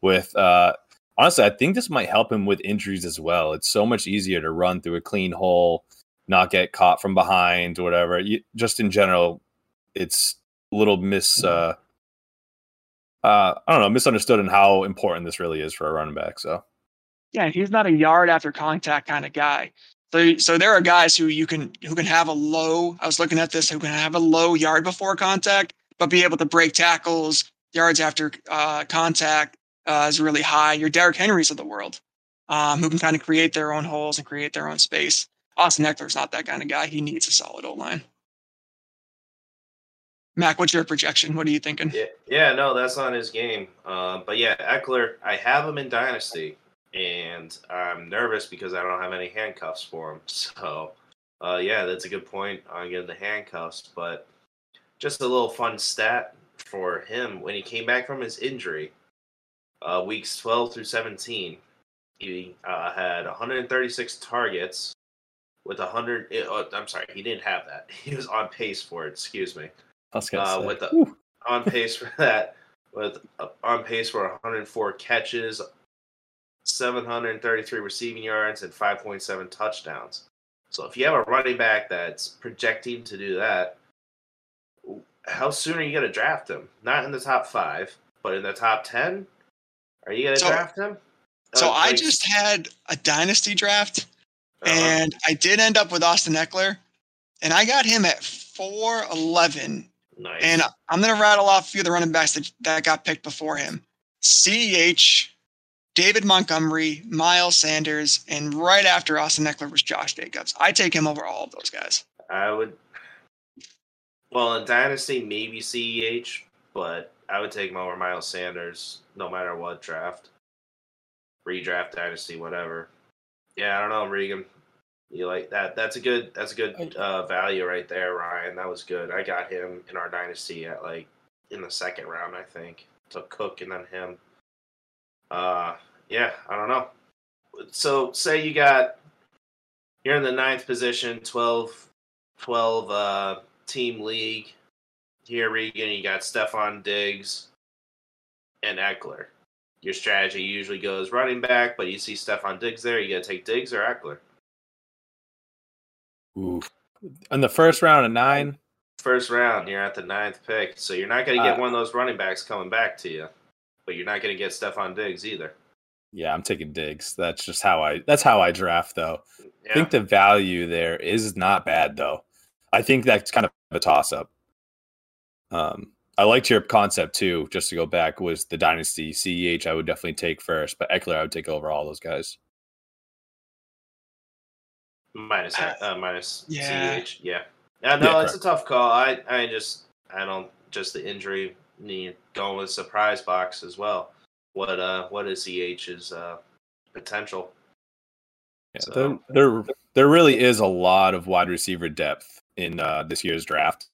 [SPEAKER 2] With uh, honestly, I think this might help him with injuries as well. It's so much easier to run through a clean hole, not get caught from behind, or whatever. You, just in general, it's a little miss. Uh, uh, I don't know, misunderstood in how important this really is for a running back. So
[SPEAKER 3] Yeah, he's not a yard after contact kind of guy. So, so there are guys who you can who can have a low. I was looking at this who can have a low yard before contact, but be able to break tackles, yards after uh, contact uh, is really high. Your Derrick Henrys of the world, um, who can kind of create their own holes and create their own space. Austin Ekeler's not that kind of guy. He needs a solid O line. Mac, what's your projection? What are you thinking?
[SPEAKER 1] Yeah, yeah, no, that's not his game. Um, but yeah, Ekeler, I have him in Dynasty, and I'm nervous because I don't have any handcuffs for him. So, uh, yeah, that's a good point on getting the handcuffs. But just a little fun stat for him when he came back from his injury, uh, weeks 12 through 17, he uh, had 136 targets with 100. Uh, I'm sorry, he didn't have that. He was on pace for it. Excuse me
[SPEAKER 2] I was
[SPEAKER 1] uh, with the on pace for that with uh, on pace for 104 catches 733 receiving yards and 5.7 touchdowns. So if you have a running back that's projecting to do that how soon are you going to draft him? Not in the top five but in the top 10 are you going to
[SPEAKER 3] So-
[SPEAKER 1] draft him?
[SPEAKER 3] So I just had a dynasty draft,
[SPEAKER 1] uh-huh.
[SPEAKER 3] and I did end up with Austin Ekeler, and I got him at 411.
[SPEAKER 1] nice.
[SPEAKER 3] And I'm going to rattle off a few of the running backs that, that got picked before him. CEH, David Montgomery, Miles Sanders, and right after Austin Ekeler was Josh Jacobs. I take him over all of those guys.
[SPEAKER 1] I would. Well, in Dynasty, maybe CEH, but I would take him over Miles Sanders no matter what draft. Redraft, Dynasty, whatever. Yeah, I don't know, Regan. You like that? That's a good. That's a good uh, value right there, Ryan. That was good. I got him in our Dynasty at like in the second round, I think. Took Cook and then him. Uh, yeah, I don't know. So say you got you're in the ninth position, 12, 12 uh, team league. Here, Regan, you got Stefon Diggs and Ekeler. Your strategy usually goes running back, but you see Stefon Diggs there. You got to take Diggs or Ekeler.
[SPEAKER 2] ooh. in the first round of nine.
[SPEAKER 1] First round, you're at the ninth pick, so you're not going to get
[SPEAKER 2] Uh,
[SPEAKER 1] one of those running backs coming back to you, but you're not going to get Stefon Diggs either.
[SPEAKER 2] Yeah, I'm taking Diggs. That's just how I. That's how I draft, though.
[SPEAKER 1] Yeah.
[SPEAKER 2] I think the value there is not bad, though. I think that's kind of a toss up. Um, I liked your concept too. Just to go back, was the dynasty Ceh I would definitely take first, but Ekeler I would take over all those guys.
[SPEAKER 1] minus
[SPEAKER 3] Uh,
[SPEAKER 1] uh, minus
[SPEAKER 3] yeah.
[SPEAKER 1] CH. Yeah. Yeah, no,
[SPEAKER 2] Yeah,
[SPEAKER 1] it's a tough call. I I just I don't just the injury need going with surprise box as well. What uh what is CH's uh potential?
[SPEAKER 2] Yeah,
[SPEAKER 1] So-
[SPEAKER 2] there, there there really is a lot of wide receiver depth in uh, this year's draft.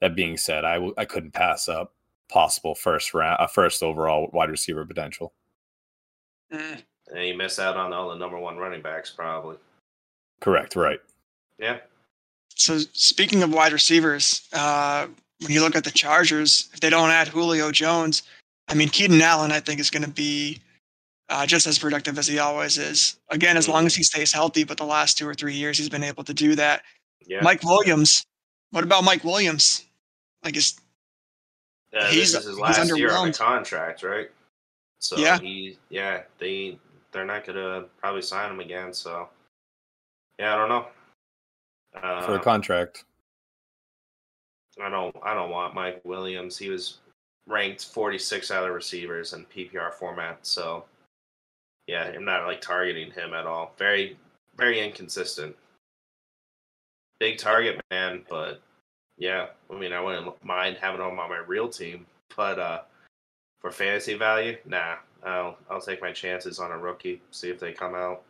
[SPEAKER 2] That being said, I w- I couldn't pass up possible first round, uh, first overall wide receiver potential.
[SPEAKER 3] Mm.
[SPEAKER 1] And you miss out on all the number one running backs probably.
[SPEAKER 2] Correct, right?
[SPEAKER 1] Yeah.
[SPEAKER 3] So speaking of wide receivers, uh, when you look at the Chargers, if they don't add Julio Jones, I mean Keenan Allen, I think is going to be uh, just as productive as he always is. Again, as long as he stays healthy. But the last two or three years, he's been able to do that.
[SPEAKER 1] Yeah.
[SPEAKER 3] Mike Williams, what about Mike Williams? Like, is
[SPEAKER 1] Uh,
[SPEAKER 3] he's-
[SPEAKER 1] this is his
[SPEAKER 3] he's
[SPEAKER 1] last year on the contract, right? So
[SPEAKER 3] Yeah.
[SPEAKER 1] he yeah, they they're not gonna probably sign him again, so yeah, I don't know. Uh,
[SPEAKER 2] For a contract.
[SPEAKER 1] I don't I don't want Mike Williams. He was ranked 46 out of receivers in PPR format, so yeah, I'm not like targeting him at all. Very very inconsistent. Big target man, but yeah, I mean I wouldn't mind having him on my real team, but uh for fantasy value, nah. I'll I'll take my chances on a rookie, see if they come out.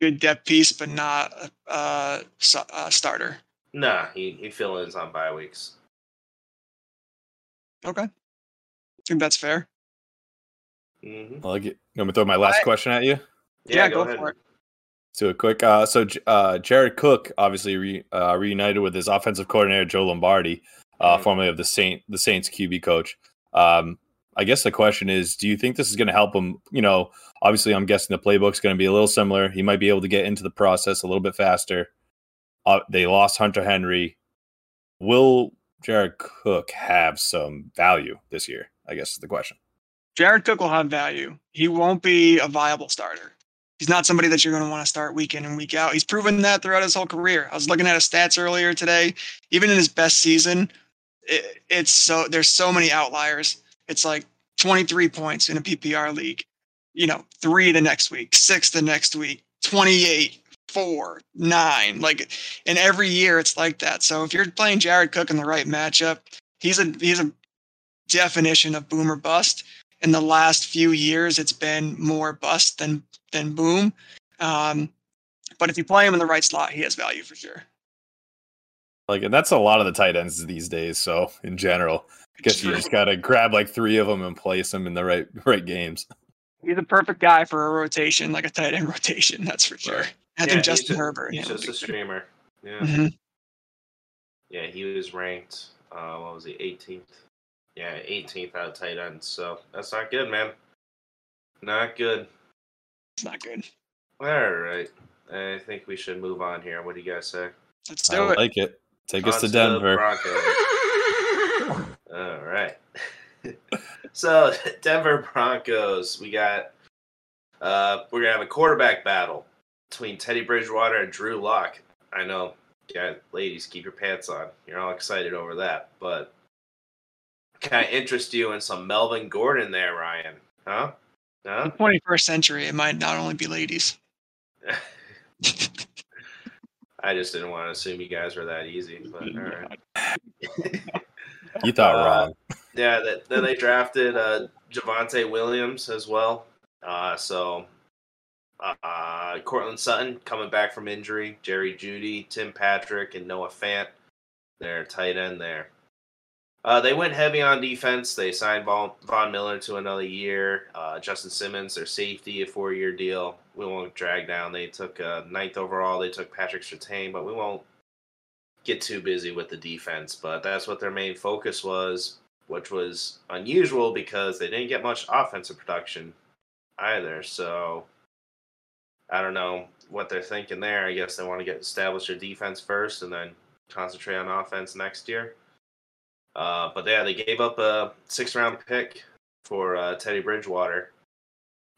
[SPEAKER 3] good depth piece, but not uh, a starter.
[SPEAKER 1] Nah, he he fill ins on bye weeks.
[SPEAKER 3] Okay, I think that's fair.
[SPEAKER 1] hmm
[SPEAKER 2] I like it. You want me to throw my last
[SPEAKER 3] I-
[SPEAKER 2] question at you?
[SPEAKER 3] Yeah, go for it.
[SPEAKER 2] Let's do it quick. Uh, so uh, Jared Cook obviously re, uh, reunited with his offensive coordinator Joe Lombardi. uh,
[SPEAKER 1] Mhm.
[SPEAKER 2] formerly of the Saint the Saints QB coach. Um, I guess the question is, do you think this is going to help him? You know, obviously, I'm guessing the playbook's going to be a little similar. He might be able to get into the process a little bit faster. Uh, they lost Hunter Henry. Will Jared Cook have some value this year? I guess is the question.
[SPEAKER 3] Jared Cook will have value. He won't be a viable starter. He's not somebody that you're going to want to start week in and week out. He's proven that throughout his whole career. I was looking at his stats earlier today. Even in his best season, it, it's so there's so many outliers. It's like 23 points in a PPR league. You know, three the next week, six the next week, 28, four, nine. Like, and every year it's like that. So if you're playing Jared Cook in the right matchup, he's a he's a definition of boomer bust in the last few years it's been more bust than than boom um, but if you play him in the right slot he has value for sure
[SPEAKER 2] Like, and that's a lot of the tight ends these days. So, in general, I guess you just got to grab like three of them and place them in the right right games.
[SPEAKER 3] he's a perfect guy for a rotation like a tight end rotation that's for sure
[SPEAKER 1] Right.
[SPEAKER 3] I
[SPEAKER 1] Yeah,
[SPEAKER 3] think
[SPEAKER 1] he's
[SPEAKER 3] justin
[SPEAKER 1] just-
[SPEAKER 3] herbert
[SPEAKER 1] He's
[SPEAKER 3] yeah,
[SPEAKER 1] just a streamer. Yeah.
[SPEAKER 3] Mhm.
[SPEAKER 1] Yeah, he was ranked. Uh, what was he? 18th. Yeah, 18th out of tight ends. So that's not good, man. Not good.
[SPEAKER 3] it's not good
[SPEAKER 1] All right. I think we should move on here. What do you guys say?
[SPEAKER 3] let's
[SPEAKER 2] I
[SPEAKER 3] do it
[SPEAKER 2] like it. Take us
[SPEAKER 1] On
[SPEAKER 2] to Denver.
[SPEAKER 1] All right. so Denver Broncos, we got uh we're gonna have a quarterback battle between Teddy Bridgewater and Drew Lock. I know, yeah, ladies, keep your pants on. You're all excited over that, but can I interest you in some Melvin Gordon there, Ryan? Huh?
[SPEAKER 3] the
[SPEAKER 1] Huh?
[SPEAKER 3] 21st century it might not only be ladies
[SPEAKER 1] I just didn't want to assume you guys were that easy, but all right.
[SPEAKER 2] You thought
[SPEAKER 1] Uh,
[SPEAKER 2] wrong.
[SPEAKER 1] Yeah, that, then they drafted uh, Javonte Williams as well. Uh, so uh, Courtland Sutton coming back from injury, Jerry Jeudy, Tim Patrick, and Noah Fant. Their tight end there. Uh, they went heavy on defense. They signed Von, Miller to another year. Uh, Justin Simmons, their safety, a four-year deal. We won't drag down. They took uh, ninth overall. They took Patrick Surtain, but we won't get too busy with the defense. But that's what their main focus was, which was unusual because they didn't get much offensive production either. So I don't know what they're thinking there. I guess they want to get establish their defense first and then concentrate on offense next year. Uh, but yeah, they gave up a six round pick for uh, Teddy Bridgewater,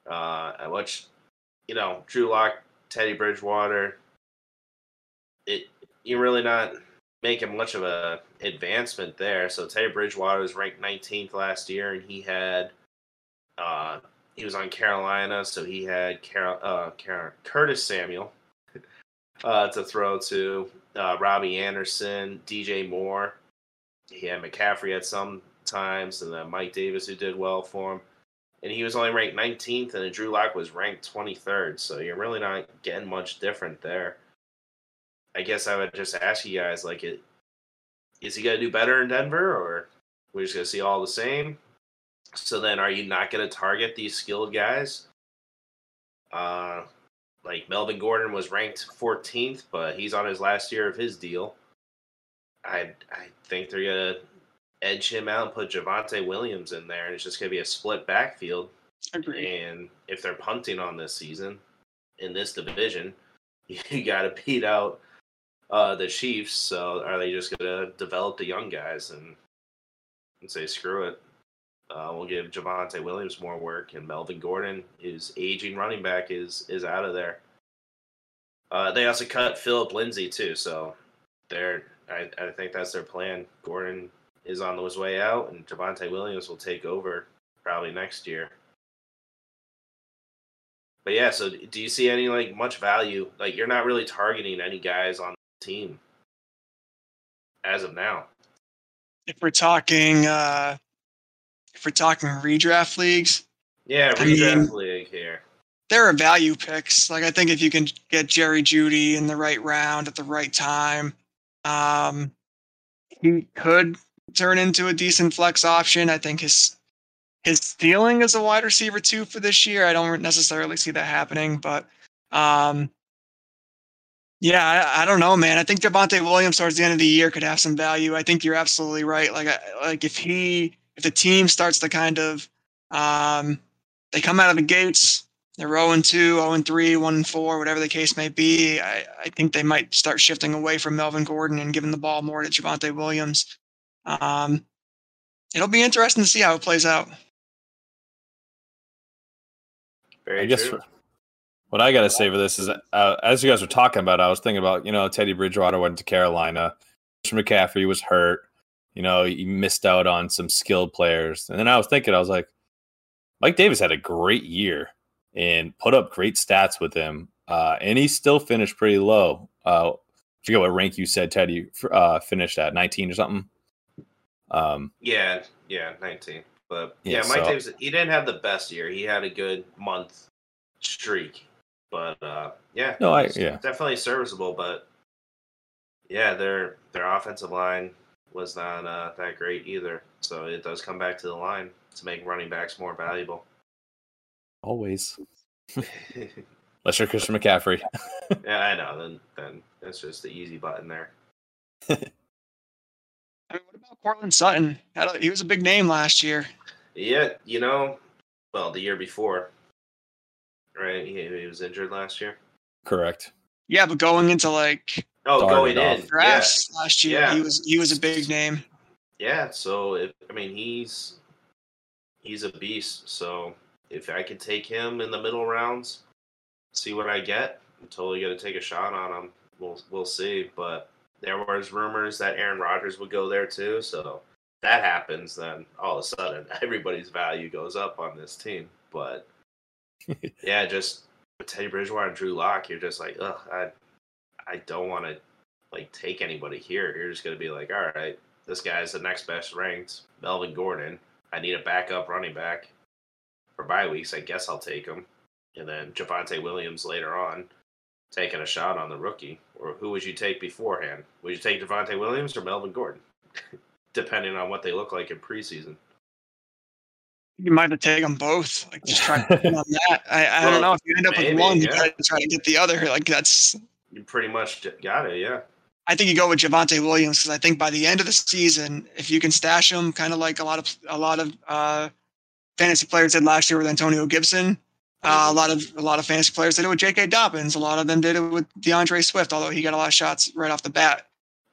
[SPEAKER 1] uh, which, you know, Drew Lock, Teddy Bridgewater, it you're really not making much of a advancement there. So Teddy Bridgewater was ranked 19th last year, and he had uh, he was on Carolina, so he had Carol, uh, Car- Curtis Samuel uh, to throw to, uh, Robbie Anderson, DJ Moore. He had McCaffrey at some times, and then Mike Davis, who did well for him. And he was only ranked 19th, and Drew Lock was ranked 23rd. So you're really not getting much different there. I guess I would just ask you guys, like, it is he gonna do better in Denver, or we're just gonna see all the same? So then, are you not gonna target these skilled guys? Uh, like Melvin Gordon was ranked 14th, but he's on his last year of his deal. I I think they're gonna edge him out and put Javonte Williams in there, and it's just gonna be a split backfield.
[SPEAKER 3] Agreed.
[SPEAKER 1] And if they're punting on this season in this division, you got to beat out uh, the Chiefs. So are they just going to develop the young guys and, and say, screw it? Uh, we'll give Javonte Williams more work, and Melvin Gordon, his aging running back, is is out of there. Uh, they also cut Phillip Lindsay too, so they're I, I think that's their plan. Gordon is on his way out, and Javonte Williams will take over probably next year. But yeah, so do you see any like much value? Like you're not really targeting any guys on the team as of now.
[SPEAKER 3] If we're talking, uh, we're talking redraft leagues,
[SPEAKER 1] Yeah,
[SPEAKER 3] I mean-
[SPEAKER 1] redraft league here.
[SPEAKER 3] there are value picks. Like I think if you can get Jerry Jeudy in the right round at the right time, um, he could turn into a decent flex option. I think his his ceiling is a wide receiver too for this year. I don't necessarily see that happening, but um, Yeah, I, I don't know, man. I think Javonte Williams towards the end of the year could have some value. I think you're absolutely right. Like, I, like if he, if the team starts to kind of, um, they come out of the gates, they're 0 and 2, 0 and 3, 1 and 4, whatever the case may be. I, I think they might start shifting away from Melvin Gordon and giving the ball more to Javonte Williams. Um, it'll be interesting to see how it plays out.
[SPEAKER 1] Very
[SPEAKER 2] I guess for, what I got to say for this is, uh, as you guys were talking about, I was thinking about, you know, Teddy Bridgewater went to Carolina. Christian McCaffrey was hurt. You know, he missed out on some skilled players. And then I was thinking, I was like, Mike Davis had a great year and put up great stats with him. Uh, and he still finished pretty low. Uh, I forget what rank you said Teddy uh, finished at, 19 or something. Um,
[SPEAKER 1] Yeah, yeah, 19. But
[SPEAKER 2] Yeah,
[SPEAKER 1] yeah, Mike
[SPEAKER 2] so-
[SPEAKER 1] Davis, he didn't have the best year. He had a good month streak. But uh, yeah,
[SPEAKER 2] No, I- yeah.
[SPEAKER 1] definitely serviceable. But yeah, their their offensive line was not uh, that great either. So it does come back to the line to make running backs more valuable.
[SPEAKER 2] always. Unless you're Christian McCaffrey.
[SPEAKER 1] yeah, I know. Then then that's just the easy button there.
[SPEAKER 3] I mean, what about Courtland Sutton? He was a big name last year.
[SPEAKER 1] Yeah, you know, well, the year before, right? He, he was injured last year.
[SPEAKER 2] Correct.
[SPEAKER 3] Yeah, but going into like
[SPEAKER 1] Oh, going
[SPEAKER 2] off.
[SPEAKER 1] in, yeah.
[SPEAKER 3] last year,
[SPEAKER 1] Yeah.
[SPEAKER 3] he was he was a big name.
[SPEAKER 1] Yeah, so if I mean he's he's a beast. So if I can take him in the middle rounds, see what I get, I'm totally gonna take a shot on him. We'll we'll see. But there was rumors that Aaron Rodgers would go there too. So that happens, then all of a sudden everybody's value goes up on this team. But yeah, just with Teddy Bridgewater and Drew Lock, you're just like, ugh, I I don't want to like take anybody here. You're just gonna be like, all right, this guy's the next best ranked, Melvin Gordon. I need a backup running back for bye weeks. I guess I'll take him. And then Javonte Williams later on, taking a shot on the rookie. Or who would you take beforehand? Would you take Javonte Williams or Melvin Gordon? Depending on what they look like in preseason.
[SPEAKER 3] You might have to take them both. Like just try to on that. I, I
[SPEAKER 1] Well,
[SPEAKER 3] don't know if you end up
[SPEAKER 1] maybe,
[SPEAKER 3] with one, you
[SPEAKER 1] yeah.
[SPEAKER 3] gotta try to get the other. Like that's
[SPEAKER 1] You pretty much got it, yeah.
[SPEAKER 3] I think you go with Javonte Williams because I think by the end of the season, if you can stash him, kind of like a lot of a lot of uh, fantasy players did last year with Antonio Gibson, uh, a lot of a lot of fantasy players did it with J.K. Dobbins. A lot of them did it with D'Andre Swift, although he got a lot of shots right off the bat.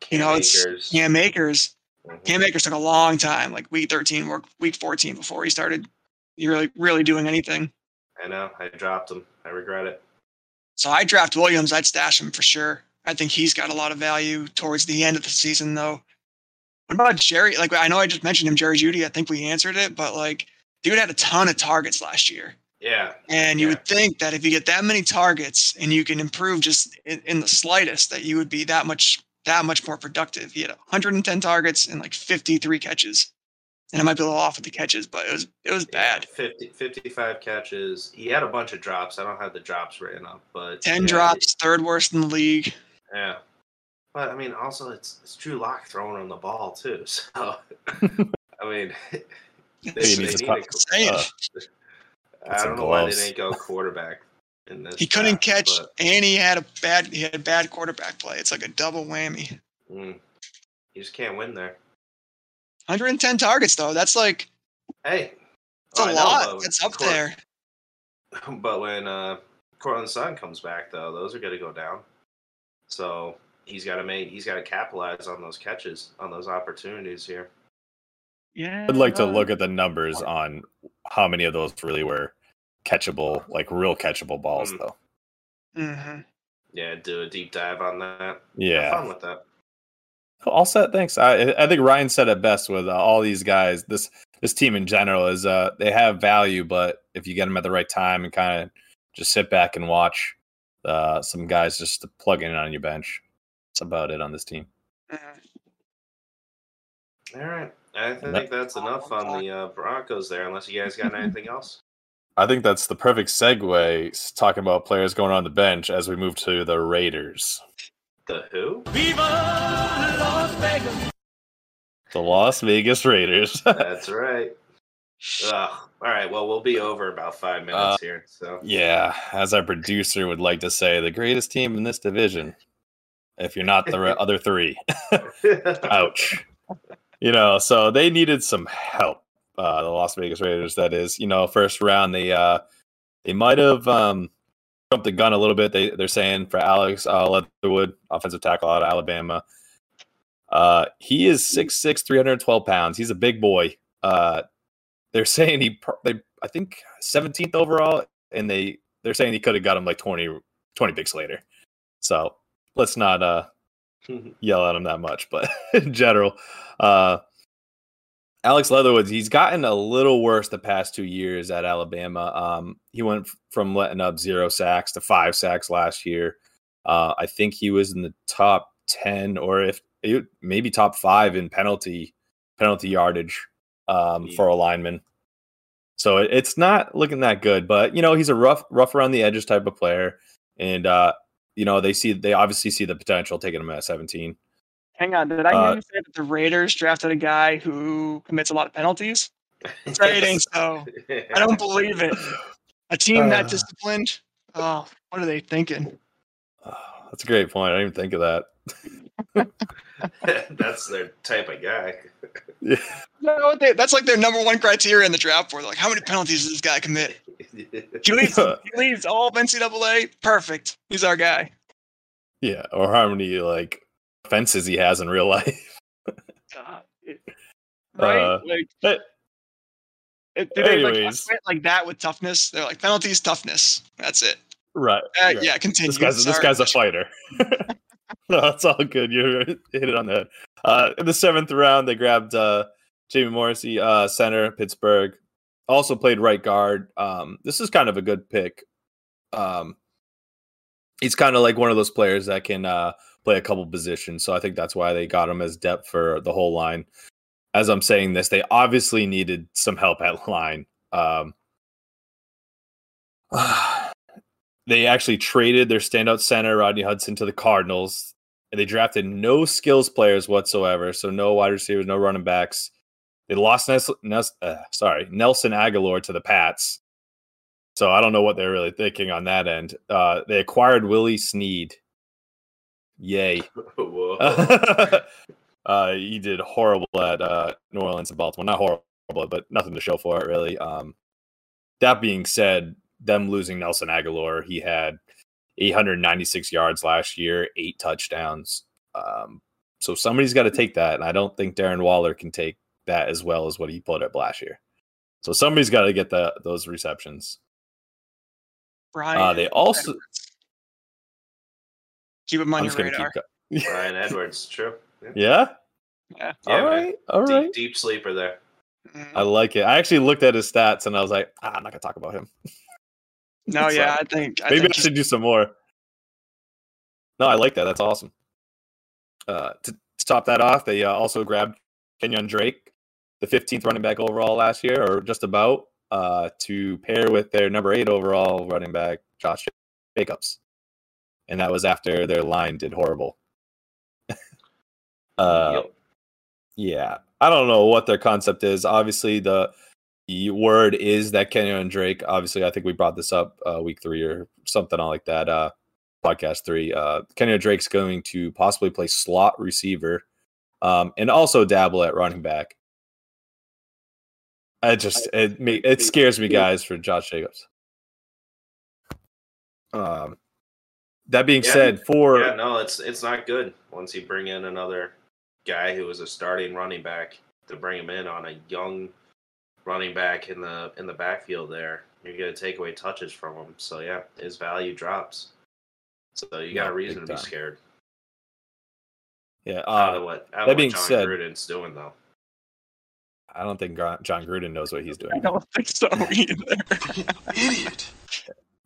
[SPEAKER 3] You know, it's
[SPEAKER 1] Akers.
[SPEAKER 3] Cam Akers.
[SPEAKER 1] Mhm.
[SPEAKER 3] Cam Akers took a long time, like week 13, work week 14 before he started really really doing anything.
[SPEAKER 1] I know. I dropped him. I regret it.
[SPEAKER 3] So I draft Williams. I'd stash him for sure. I think he's got a lot of value towards the end of the season, though. What about Jerry? Like I know I just mentioned him, Jerry Jeudy. I think we answered it, but like, dude had a ton of targets last year,
[SPEAKER 1] Yeah.
[SPEAKER 3] and you
[SPEAKER 1] Yeah.
[SPEAKER 3] would think that if you get that many targets and you can improve just in, in the slightest, that you would be that much that much more productive. He had 110 targets and like 53 catches, and I might be a little off with the catches, but it was it was
[SPEAKER 1] Yeah,
[SPEAKER 3] bad.
[SPEAKER 1] 50, 55 catches. He had a bunch of drops. I don't have the drops written up, but
[SPEAKER 3] 10
[SPEAKER 1] yeah,
[SPEAKER 3] drops, third worst in the league.
[SPEAKER 1] Yeah. But I mean, also it's it's Drew Lock throwing on the ball too. So I mean, they,
[SPEAKER 2] He
[SPEAKER 1] they
[SPEAKER 2] needs
[SPEAKER 1] need
[SPEAKER 2] a
[SPEAKER 1] a-
[SPEAKER 2] puck.
[SPEAKER 3] Saying.
[SPEAKER 2] Uh,
[SPEAKER 1] I don't know why they didn't go quarterback in this.
[SPEAKER 3] He couldn't
[SPEAKER 1] draft,
[SPEAKER 3] catch,
[SPEAKER 1] but,
[SPEAKER 3] and he had a bad he had bad quarterback play. It's like a double whammy.
[SPEAKER 1] mm, you just can't win there.
[SPEAKER 3] 110 targets though. That's like
[SPEAKER 1] Hey,
[SPEAKER 3] it's
[SPEAKER 1] oh,
[SPEAKER 3] a
[SPEAKER 1] I know,
[SPEAKER 3] lot.
[SPEAKER 1] but
[SPEAKER 3] That's up
[SPEAKER 1] Cor-
[SPEAKER 3] there.
[SPEAKER 1] But when uh, Courtland Sun comes back, though, those are going to go down. So he's got to make he's got to capitalize on those catches, on those opportunities here.
[SPEAKER 3] Yeah.
[SPEAKER 2] I'd like to look at the numbers on how many of those really were catchable, like real catchable balls,
[SPEAKER 1] Mm.
[SPEAKER 2] though.
[SPEAKER 3] hmm
[SPEAKER 1] Yeah, do a deep dive on that. Yeah, Have
[SPEAKER 2] Yeah.
[SPEAKER 1] fun with that.
[SPEAKER 2] All set. Thanks. I I think Ryan said it best with uh, all these guys. This this team in general is uh they have value, but if you get them at the right time and kind of just sit back and watch uh some guys just to plug in on your bench. That's about it on this team.
[SPEAKER 1] All right. I think that's enough on the uh, Broncos there, unless you guys got anything else.
[SPEAKER 2] I think that's the perfect segue talking about players going on the bench as we move to the Raiders.
[SPEAKER 1] The who?
[SPEAKER 2] The Las Vegas Raiders.
[SPEAKER 1] That's right. Ugh. All right. Well, we'll be over about five minutes
[SPEAKER 2] Uh,
[SPEAKER 1] here. So
[SPEAKER 2] yeah, as our producer would like to say, the greatest team in this division. if you're not the other three. Ouch. You know, so they needed some help. Uh, the Las Vegas Raiders, that is, you know, first round they uh they might have um jumped the gun a little bit. They they're saying for Alex uh, Leatherwood, offensive tackle out of Alabama. Uh, he is 6'6", 312 pounds. He's a big boy. Uh, they're saying he they I think 17th overall, and they they're saying he could have got him like 20, 20 picks later. So let's not uh yell at him that much, but in general, uh, Alex Leatherwood, he's gotten a little worse the past two years at Alabama. Um, he went from letting up zero sacks to five sacks last year. Uh, I think he was in the top ten, or if maybe top five in penalty penalty yardage um,
[SPEAKER 1] Yeah.
[SPEAKER 2] for a lineman. So it, it's not looking that good, but you know he's a rough rough around the edges type of player, and uh, you know they see they obviously see the potential taking him at seventeen.
[SPEAKER 3] Hang on, did I
[SPEAKER 2] Uh,
[SPEAKER 3] hear you say that the Raiders drafted a guy who commits a lot of penalties? That ain't so. I don't believe it. A team
[SPEAKER 2] Uh.
[SPEAKER 3] that disciplined. Oh, what are they thinking?
[SPEAKER 2] Oh, that's a great point. I didn't even think of that.
[SPEAKER 1] That's their type of guy.
[SPEAKER 3] No, they, that's like their number one criteria in the draft board. Like, how many penalties does this guy commit? He leads, he leads all of NCAA. Perfect. He's our guy.
[SPEAKER 2] Yeah, or how many like offenses he has in real life.
[SPEAKER 3] It- right?
[SPEAKER 2] Uh,
[SPEAKER 3] like,
[SPEAKER 2] but-
[SPEAKER 3] do they like,
[SPEAKER 2] anyways.
[SPEAKER 3] like that with toughness? They're like penalties, toughness. That's it.
[SPEAKER 2] right.
[SPEAKER 3] Uh,
[SPEAKER 2] right.
[SPEAKER 3] Yeah, continue.
[SPEAKER 2] This guy's this guy's a fighter. no, it's all good. You hit it on the head. Uh, in the seventh round, they grabbed uh, Jamie Morrissey, uh, center, Pittsburgh. Also played right guard. Um, this is kind of a good pick. Um, he's kind of like one of those players that can uh, play a couple positions. So I think that's why they got him as depth for the whole line. As I'm saying this, they obviously needed some help at line. Um, they actually traded their standout center Rodney Hudson to the Cardinals, and they drafted no skills players whatsoever. So no wide receivers, no running backs. They lost Nes- Nes- uh, sorry Nelson Agholor to the Pats. So I don't know what they're really thinking on that end. Uh, they acquired Willie Snead. Yay! Uh, he did horrible at uh, New Orleans and Baltimore. Not horrible, but nothing to show for it really. Um, that being said, them losing Nelson Aguilar, he had 896 yards last year, eight touchdowns. Um, so somebody's got to take that, and I don't think Darren Waller can take that as well as what he put up last year. So somebody's got to get the those receptions.
[SPEAKER 3] Bryan.
[SPEAKER 2] Uh, they also
[SPEAKER 3] Edwards. Keep him on
[SPEAKER 2] I'm
[SPEAKER 3] your
[SPEAKER 2] gonna
[SPEAKER 3] radar.
[SPEAKER 2] keep. Go-
[SPEAKER 1] Bryan Edwards, true.
[SPEAKER 2] yeah.
[SPEAKER 3] Yeah.
[SPEAKER 1] Yeah,
[SPEAKER 2] all
[SPEAKER 1] man.
[SPEAKER 2] right. All
[SPEAKER 1] deep,
[SPEAKER 2] right.
[SPEAKER 1] deep sleeper there.
[SPEAKER 3] Mm.
[SPEAKER 2] I like it. I actually looked at his stats and I was like, ah, I'm not gonna talk about him.
[SPEAKER 3] No,
[SPEAKER 2] So,
[SPEAKER 3] yeah, I think I
[SPEAKER 2] Maybe
[SPEAKER 3] think
[SPEAKER 2] I
[SPEAKER 3] he's-
[SPEAKER 2] should do some more. No, I like that. That's awesome. Uh, to, to top that off, they uh, also grabbed Kenyan Drake, the 15th running back overall last year, or just about, uh, to pair with their number eight overall running back, Josh Jacobs. And that was after their line did horrible. uh,
[SPEAKER 1] Yep.
[SPEAKER 2] yeah, I don't know what their concept is. Obviously, the word is that Kenyan and Drake. Obviously, I think we brought this up uh, week three or something like that. Uh, podcast three. Uh, Kenyan Drake's going to possibly play slot receiver, um, and also dabble at running back. It just it it scares me, guys, for Josh Jacobs. Um, that being
[SPEAKER 1] Yeah.
[SPEAKER 2] said, for
[SPEAKER 1] Yeah, no, it's it's not good once you bring in another guy who was a starting running back to bring him in on a young running back in the in the backfield there. You're gonna take away touches from him. So yeah, his value drops. So you got
[SPEAKER 2] Yeah,
[SPEAKER 1] a reason to be
[SPEAKER 2] time.
[SPEAKER 1] scared.
[SPEAKER 2] yeah,
[SPEAKER 1] out
[SPEAKER 2] uh,
[SPEAKER 1] of what out
[SPEAKER 2] that
[SPEAKER 1] of
[SPEAKER 2] being
[SPEAKER 1] what Jon
[SPEAKER 2] said-
[SPEAKER 1] Gruden's doing though.
[SPEAKER 2] I don't think Jon Gruden knows what he's doing.
[SPEAKER 3] I
[SPEAKER 2] doing.
[SPEAKER 3] don't think so either.
[SPEAKER 4] Idiot.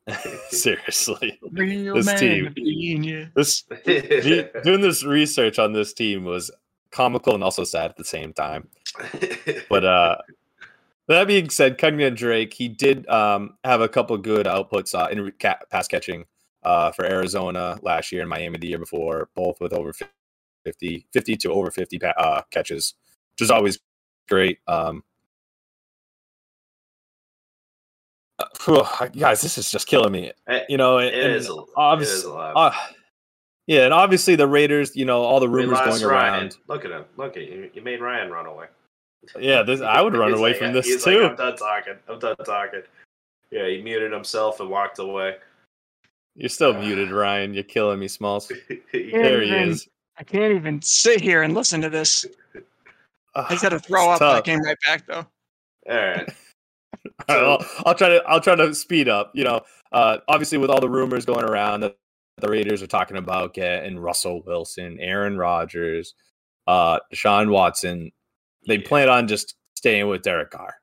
[SPEAKER 2] Seriously,
[SPEAKER 3] Real
[SPEAKER 2] This
[SPEAKER 3] man
[SPEAKER 2] team-
[SPEAKER 3] being
[SPEAKER 2] this doing this research on this team was comical and also sad at the same time. But uh that being said, Kenyan Drake, he did um have a couple good outputs uh, in ca- pass catching uh for Arizona last year and Miami the year before, both with over 50 50 to over 50 pa- uh catches, which is always great. Um uh, guys, this is just killing me. You know,
[SPEAKER 1] it
[SPEAKER 2] and
[SPEAKER 1] is a, it
[SPEAKER 2] obvious-
[SPEAKER 1] is a lot.
[SPEAKER 2] uh, Yeah, and obviously the Raiders, you know, all the rumors going
[SPEAKER 1] Ryan.
[SPEAKER 2] around.
[SPEAKER 1] Look at him. Look at you. You made Ryan run away.
[SPEAKER 2] Yeah, this I would run
[SPEAKER 1] He's
[SPEAKER 2] away
[SPEAKER 1] like-
[SPEAKER 2] from this
[SPEAKER 1] he's
[SPEAKER 2] too.
[SPEAKER 1] Like, I'm done talking. I'm done talking. Yeah, he muted himself and walked away.
[SPEAKER 2] You're still muted, Ryan. You're killing me, Smalls.
[SPEAKER 1] He-
[SPEAKER 2] There he
[SPEAKER 3] even-
[SPEAKER 2] is.
[SPEAKER 3] I can't even sit here and listen to this. I just had to throw up. but I came right back though.
[SPEAKER 1] All right.
[SPEAKER 2] I'll, I'll try to I'll try to speed up. You know, uh, obviously with all the rumors going around that the Raiders are talking about getting Russell Wilson, Aaron Rodgers, uh, Deshaun Watson, they
[SPEAKER 1] Yeah.
[SPEAKER 2] plan on just staying with Derek Carr.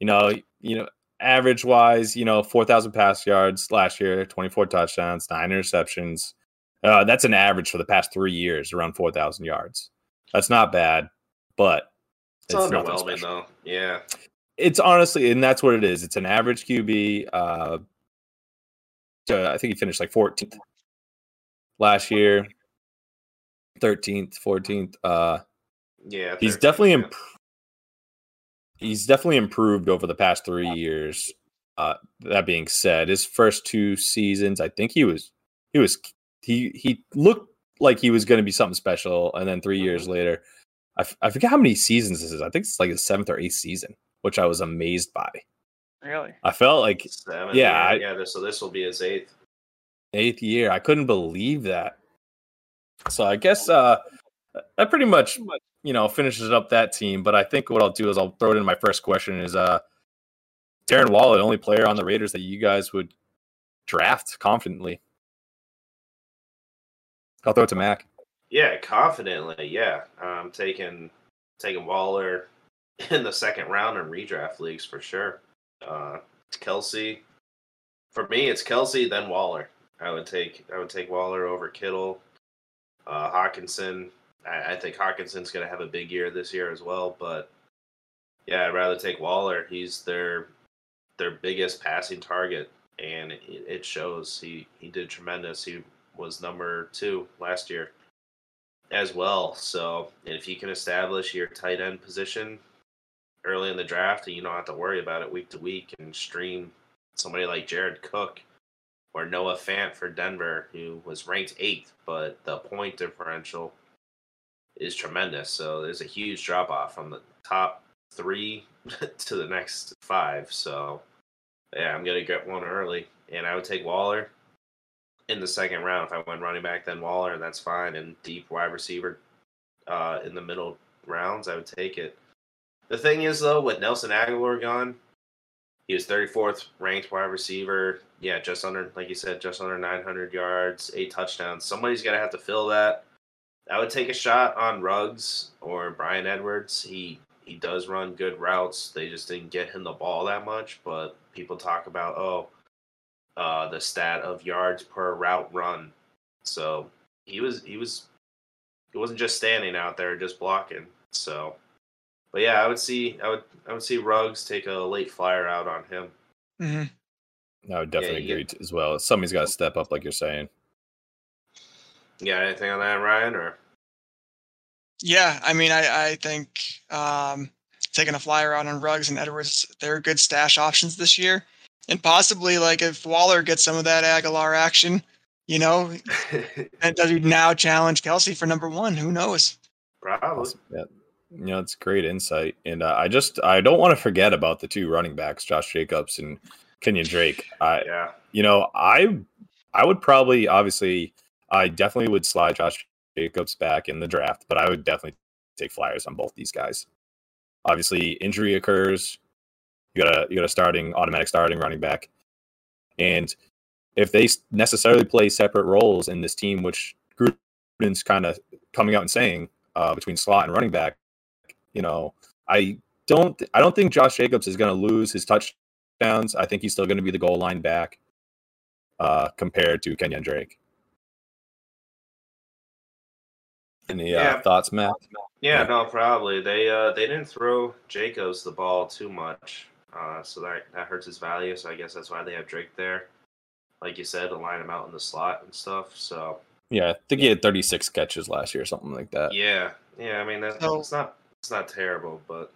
[SPEAKER 2] You know, you know, average wise, you know, four thousand pass yards last year, twenty four touchdowns, nine interceptions. Uh, that's an average for the past three years, around four thousand yards. That's not bad, but
[SPEAKER 1] It's,
[SPEAKER 2] nothing
[SPEAKER 1] underwhelming though. Yeah.
[SPEAKER 2] It's honestly, and that's what it is. It's an average QB. Uh, uh, I think he finished like 14th last year, 13th, 14th. Uh,
[SPEAKER 1] Yeah.
[SPEAKER 2] he's definitely
[SPEAKER 1] yeah.
[SPEAKER 2] imp- he's definitely improved over the past three years. Uh, that being said, his first two seasons, I think he was he was he he looked like he was going to be something special, and then 3 years later, I, f- I forget how many seasons this is. I think it's like his seventh or eighth season, which I was amazed by.
[SPEAKER 3] Really?
[SPEAKER 2] I felt like
[SPEAKER 1] Seven,
[SPEAKER 2] Yeah,
[SPEAKER 1] Yeah.
[SPEAKER 2] I-
[SPEAKER 1] yeah. This, so this will be his eighth.
[SPEAKER 2] eighth year. I couldn't believe that. So I guess uh that pretty much you know finishes up that team. But I think what I'll do is I'll throw it in my first question is uh Darren Waller, the only player on the Raiders that you guys would draft confidently. I'll throw it to Mac.
[SPEAKER 1] Yeah, confidently. Yeah, I'm taking taking Waller in the second round in redraft leagues for sure. Uh, Kelce, for me, it's Kelce then Waller. I would take I would take Waller over Kittle, uh, Hockenson. I, I think Hockenson's going to have a big year this year as well. But yeah, I'd rather take Waller. He's their their biggest passing target, and it, it shows. He he did tremendous. He was number two last year as well. So if you can establish your tight end position early in the draft, and you don't have to worry about it week to week, and stream somebody like Jared Cook or Noah Fant for Denver, who was ranked eighth, but the point differential is tremendous. So there's a huge drop off from the top three to the next five. So yeah, I'm gonna get one early, and I would take Waller in the second round. If I went running back, then Waller, and that's fine. And deep wide receiver uh, in the middle rounds, I would take it. The thing is, though, with Nelson Agholor gone, he was 34th ranked wide receiver. Yeah, just under, like you said, just under 900 yards, eight touchdowns. Somebody's gonna have to fill that. I would take a shot on Ruggs or Bryan Edwards. He he does run good routes. They just didn't get him the ball that much. But people talk about oh, uh, the stat of yards per route run. So he was he was he wasn't just standing out there just blocking. So, but yeah, I would see I would I would see Ruggs take a late flyer out on him.
[SPEAKER 3] hmm
[SPEAKER 2] I would definitely
[SPEAKER 1] you
[SPEAKER 2] agree t- as well. Somebody's got to step up, like you're saying.
[SPEAKER 1] You got anything on that, Ryan? Or
[SPEAKER 3] Yeah, I mean, I, I think um, taking a flyer out on Ruggs and Edwards, they're good stash options this year. And possibly, like, if Waller gets some of that Agholor action, you know, and does he now challenge Kelce for number one? Who knows?
[SPEAKER 1] probably.
[SPEAKER 2] Awesome. Yeah. You know, it's great insight. And uh, I just I don't want to forget about the two running backs, Josh Jacobs and Kenyan Drake. I
[SPEAKER 1] Yeah.
[SPEAKER 2] you know, I I would probably obviously I definitely would slide Josh Jacobs back in the draft, but I would definitely take flyers on both these guys. Obviously, injury occurs. You got a you got a starting automatic starting running back, and if they necessarily play separate roles in this team, which Gruden's kind of coming out and saying uh, between slot and running back, you know, I don't I don't think Josh Jacobs is going to lose his touchdowns. I think he's still going to be the goal line back uh, compared to Kenyan Drake. Any uh,
[SPEAKER 1] Yeah.
[SPEAKER 2] thoughts, Matt?
[SPEAKER 1] Yeah,
[SPEAKER 2] Yeah.
[SPEAKER 1] no, probably. They uh they didn't throw Jacobs the ball too much. Uh so that that hurts his value, so I guess that's why they have Drake there. Like you said, to line him out in the slot and stuff. So
[SPEAKER 2] Yeah, I think he had 36 catches last year, something like that.
[SPEAKER 1] yeah. Yeah, I mean that's,
[SPEAKER 3] So-
[SPEAKER 1] it's not it's not terrible, but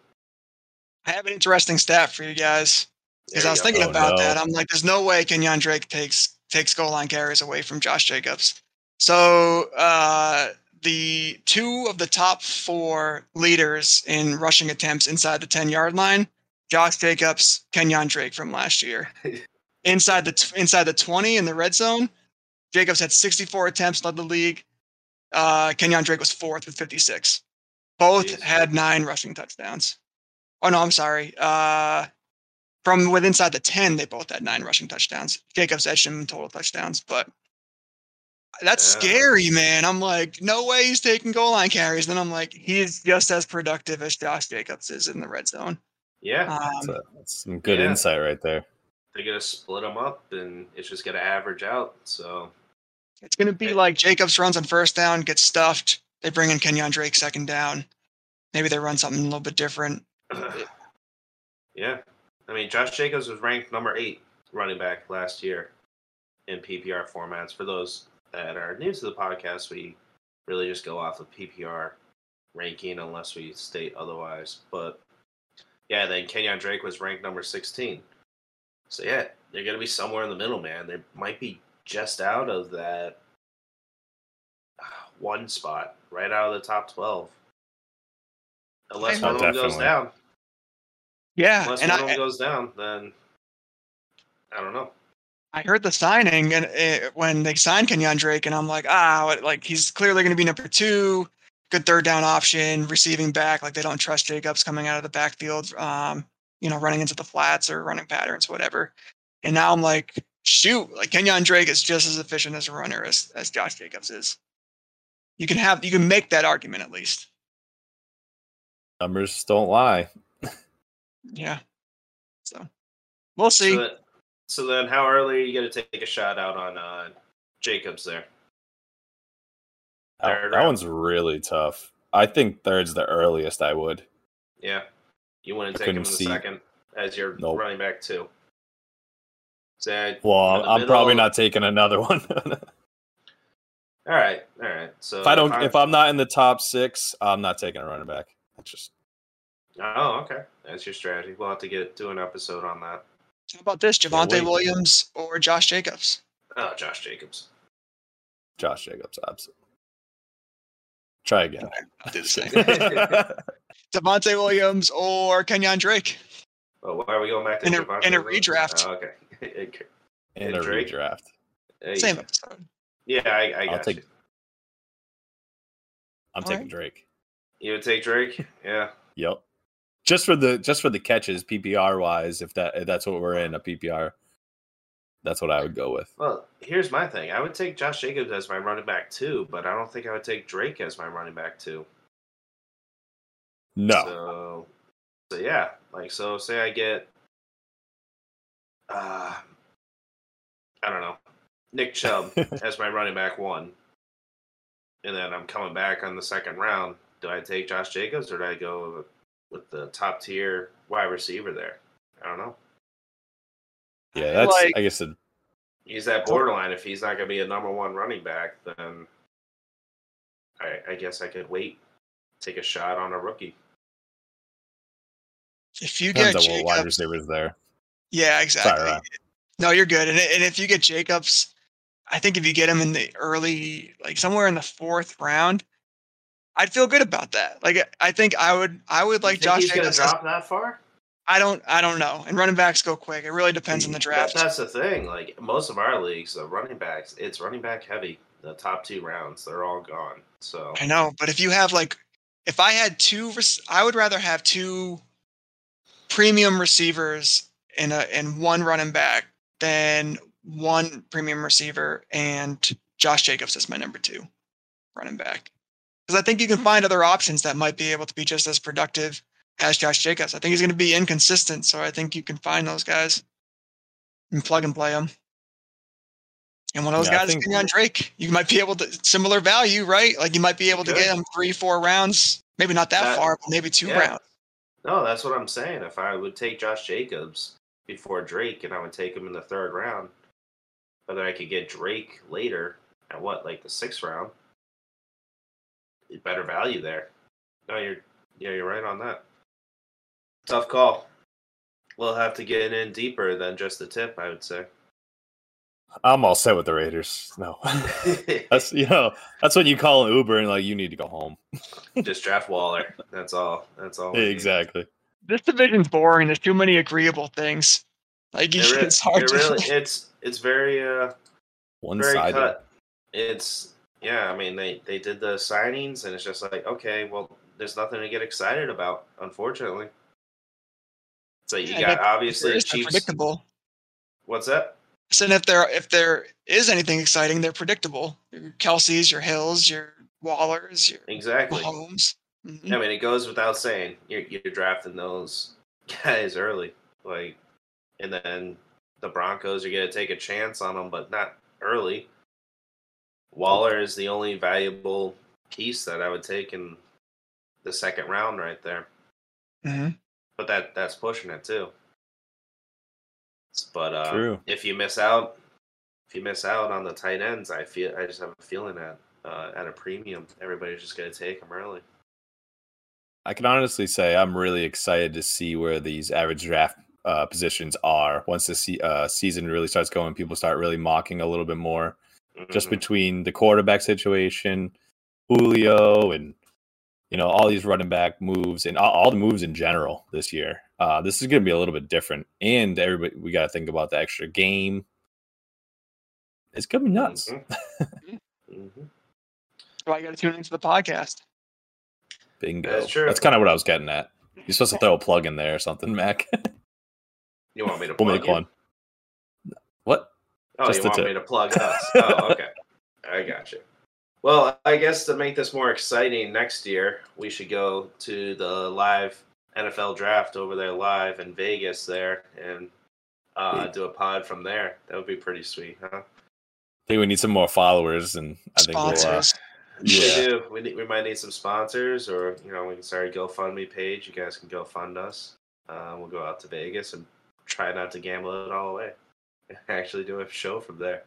[SPEAKER 3] I have an interesting stat for you guys because I was thinking
[SPEAKER 2] Oh,
[SPEAKER 3] about
[SPEAKER 2] no.
[SPEAKER 3] that. I'm like, there's no way Kenyan Drake takes takes goal line carries away from Josh Jacobs. So uh, the two of the top four leaders in rushing attempts inside the 10 yard line, Josh Jacobs, Kenyan Drake from last year. inside the t- inside the 20 in the red zone, Jacobs had 64 attempts, led the league. Uh, Kenyon Drake was fourth with 56. Both
[SPEAKER 1] Jeez.
[SPEAKER 3] had nine rushing touchdowns. Oh no, I'm sorry. Uh, from with inside the 10, they both had nine rushing touchdowns. Jacobs edged him in total touchdowns, but that's
[SPEAKER 1] Yeah.
[SPEAKER 3] scary, man. I'm like, no way he's taking goal line carries. Then I'm like, he's just as productive as Josh Jacobs is in the red zone.
[SPEAKER 1] Yeah,
[SPEAKER 2] That's,
[SPEAKER 3] Um,
[SPEAKER 2] a, that's some good
[SPEAKER 1] Yeah.
[SPEAKER 2] insight right there.
[SPEAKER 1] they're gonna split them up, and it's just gonna average out. So
[SPEAKER 3] it's going to be like Jacobs runs on first down, gets stuffed. They bring in Kenyan Drake second down. Maybe they run something a little bit different.
[SPEAKER 1] yeah, I mean, Josh Jacobs was ranked number eight running back last year in PPR formats. For those that are new to the podcast, we really just go off of PPR ranking unless we state otherwise. But yeah, then Kenyan Drake was ranked number 16. So yeah, they're going to be somewhere in the middle, man. They might be just out of that one spot, right out of the top 12. Unless one of them goes down.
[SPEAKER 3] Yeah,
[SPEAKER 1] Unless
[SPEAKER 3] and
[SPEAKER 1] one
[SPEAKER 3] I,
[SPEAKER 1] of them goes down, then I don't know.
[SPEAKER 3] I heard the signing and uh, when they signed Kenyan Drake, and I'm like, ah, like he's clearly going to be number two, good third down option, receiving back. Like they don't trust Jacobs coming out of the backfield, um, you know, running into the flats or running patterns, whatever. And now I'm like, shoot, like Kenyan Drake is just as efficient as a runner as as Josh Jacobs is. You can have you can make that argument at least.
[SPEAKER 2] Numbers don't lie.
[SPEAKER 3] Yeah. So we'll see.
[SPEAKER 1] So, that, so then, how early are you going to take a shot out on uh, Jacobs there?
[SPEAKER 2] That, that one's really tough. I think third's the earliest I would.
[SPEAKER 1] Yeah, you wouldn't
[SPEAKER 2] I
[SPEAKER 1] take him in the
[SPEAKER 2] see-
[SPEAKER 1] second as your
[SPEAKER 2] Nope.
[SPEAKER 1] running back too. So,
[SPEAKER 2] Well, I'm probably not taking another one. If
[SPEAKER 1] All right, all right. So if
[SPEAKER 2] I don't,
[SPEAKER 1] I'm-
[SPEAKER 2] if I'm not in the top six, I'm not taking a running back. That's just
[SPEAKER 1] oh, okay, that's your strategy. We'll have to get do an episode on that.
[SPEAKER 3] How about this?
[SPEAKER 2] Can't
[SPEAKER 3] Javonte
[SPEAKER 2] wait.
[SPEAKER 3] Williams or Josh Jacobs?
[SPEAKER 1] Oh, Josh Jacobs.
[SPEAKER 2] Josh Jacobs. Absolutely. Try again.
[SPEAKER 3] I'll do the same. Devontae Williams or Kenyan Drake.
[SPEAKER 1] Oh, why are we going back to
[SPEAKER 3] In a- in a redraft.
[SPEAKER 1] Oh, okay. Okay.
[SPEAKER 2] in a
[SPEAKER 1] Drake?
[SPEAKER 2] redraft.
[SPEAKER 1] There
[SPEAKER 3] Same episode.
[SPEAKER 1] Yeah, I, I
[SPEAKER 2] I'll
[SPEAKER 1] got
[SPEAKER 2] take-
[SPEAKER 1] you.
[SPEAKER 2] I'm
[SPEAKER 3] All
[SPEAKER 2] taking
[SPEAKER 3] right.
[SPEAKER 2] Drake.
[SPEAKER 1] You would take Drake? Yeah.
[SPEAKER 2] Yep. Just for the just for the catches, PPR wise, if that if that's what we're in a PPR, that's what I would go with.
[SPEAKER 1] Well, here's my thing. I would take Josh Jacobs as my running back too, but I don't think I would take Drake as my running back too.
[SPEAKER 2] No.
[SPEAKER 1] So, so yeah, like so. Say I get, uh, I don't know, Nick Chubb as my running back one, and then I'm coming back on the second round. Do I take Josh Jacobs or do I go with, with the top tier wide receiver there? I don't know.
[SPEAKER 2] yeah, that's
[SPEAKER 3] like-
[SPEAKER 2] I guess it,
[SPEAKER 1] He's that borderline. If he's not going to be a number one running back, then I, I guess I could wait, take a shot on a rookie.
[SPEAKER 3] If you get
[SPEAKER 2] depends on what wide receivers there.
[SPEAKER 3] yeah, exactly.
[SPEAKER 2] Ryan.
[SPEAKER 3] No, you're good. And, and if you get Jacobs, I think if you get him in the early, like somewhere in the fourth round, I'd feel good about that. Like I think I would, I would like Josh
[SPEAKER 1] he's
[SPEAKER 3] Jacobs. as-
[SPEAKER 1] drop that far?
[SPEAKER 3] I don't, I don't know. And running backs go quick. It really depends on the draft.
[SPEAKER 1] that's the thing. Like most of our leagues, the running backs, it's running back heavy. The top two rounds, they're all gone. So
[SPEAKER 3] I know, but if you have like, if I had two, I would rather have two premium receivers in a in one running back than one premium receiver and Josh Jacobs is my number two running back. Because I think you can find other options that might be able to be just as productive as Josh Jacobs. I think he's going to be inconsistent, so I think you can find those guys and plug and play them. And one of those
[SPEAKER 2] Yeah,
[SPEAKER 3] guys is Kenyan Drake. You might be able to similar value, right? Like you might be able to
[SPEAKER 1] Good.
[SPEAKER 3] get him three, four rounds, maybe not that,
[SPEAKER 1] That-
[SPEAKER 3] far, but maybe two
[SPEAKER 1] yeah.
[SPEAKER 3] rounds.
[SPEAKER 1] no, that's what I'm saying. If I would take Josh Jacobs before Drake, and I would take him in the third round, but then I could get Drake later at what, like the sixth round. Better value there. No, you're yeah, you're right on that. Tough call. We'll have to get in deeper than just the tip, I would say.
[SPEAKER 2] I'm all set with the Raiders. No, that's you know that's when you call an Uber and like you need to go home.
[SPEAKER 1] just draft Waller. That's all. That's all. we need.
[SPEAKER 2] exactly.
[SPEAKER 3] This division's boring. There's too many agreeable things. Like
[SPEAKER 1] It, re-
[SPEAKER 3] it's hard
[SPEAKER 1] it
[SPEAKER 3] to.
[SPEAKER 1] really, it's it's very uh
[SPEAKER 2] One
[SPEAKER 1] very
[SPEAKER 2] sided.
[SPEAKER 1] cut. It's yeah. I mean, they they did the signings, and it's just like okay, well, there's nothing to get excited about, unfortunately. So you
[SPEAKER 3] Yeah,
[SPEAKER 1] got obviously
[SPEAKER 3] It's
[SPEAKER 1] Chiefs.
[SPEAKER 3] predictable.
[SPEAKER 1] What's that?
[SPEAKER 3] So if there if there is anything exciting, they're predictable. Your Kelce's, your Hills, your Wallers, your
[SPEAKER 1] Exactly.
[SPEAKER 3] Mahomes. Mhm.
[SPEAKER 1] I mean, it goes without saying you're, you're drafting those guys early, like, and then the Broncos are gonna take a chance on them, but not early. Waller is the only valuable piece that I would take in the second round right there,
[SPEAKER 3] Mhm.
[SPEAKER 1] but that that's pushing it too. But uh,
[SPEAKER 2] True.
[SPEAKER 1] if you miss out, if you miss out on the tight ends, I feel I just have a feeling that uh, at a premium, everybody's just gonna take them early.
[SPEAKER 2] I can honestly say I'm really excited to see where these average draft uh, positions are once the se- uh, season really starts going. People start really mocking a little bit more, just
[SPEAKER 1] Mhm.
[SPEAKER 2] between the quarterback situation, Julio, and you know all these running back moves and all, all the moves in general this year. Uh, this is going to be a little bit different, and everybody we got to think about the extra game. It's gonna be nuts.
[SPEAKER 1] Mhm. Mhm.
[SPEAKER 3] That's why you got to tune into the podcast.
[SPEAKER 2] Bingo.
[SPEAKER 1] That's.
[SPEAKER 2] That's kind of what I was getting at. You're supposed to throw a plug in there or something, Mac.
[SPEAKER 1] You want me to
[SPEAKER 2] we'll make
[SPEAKER 1] you?
[SPEAKER 2] one. What?
[SPEAKER 1] Oh,
[SPEAKER 2] Just
[SPEAKER 1] you want
[SPEAKER 2] tip.
[SPEAKER 1] me to plug us? oh, okay. I got you. Well, I guess to make this more exciting next year, we should go to the live NFL draft over there live in Vegas there and uh, do a pod from there. That would be pretty sweet, huh?
[SPEAKER 2] I think we need some more followers, and I think we'll. Uh,
[SPEAKER 3] Sponsors.
[SPEAKER 1] We
[SPEAKER 2] yeah,
[SPEAKER 1] do. We, need, we might need some sponsors, or you know, we can start a GoFundMe page. You guys can go fund us. Uh, we'll go out to Vegas and try not to gamble it all away. Actually, do a show from there.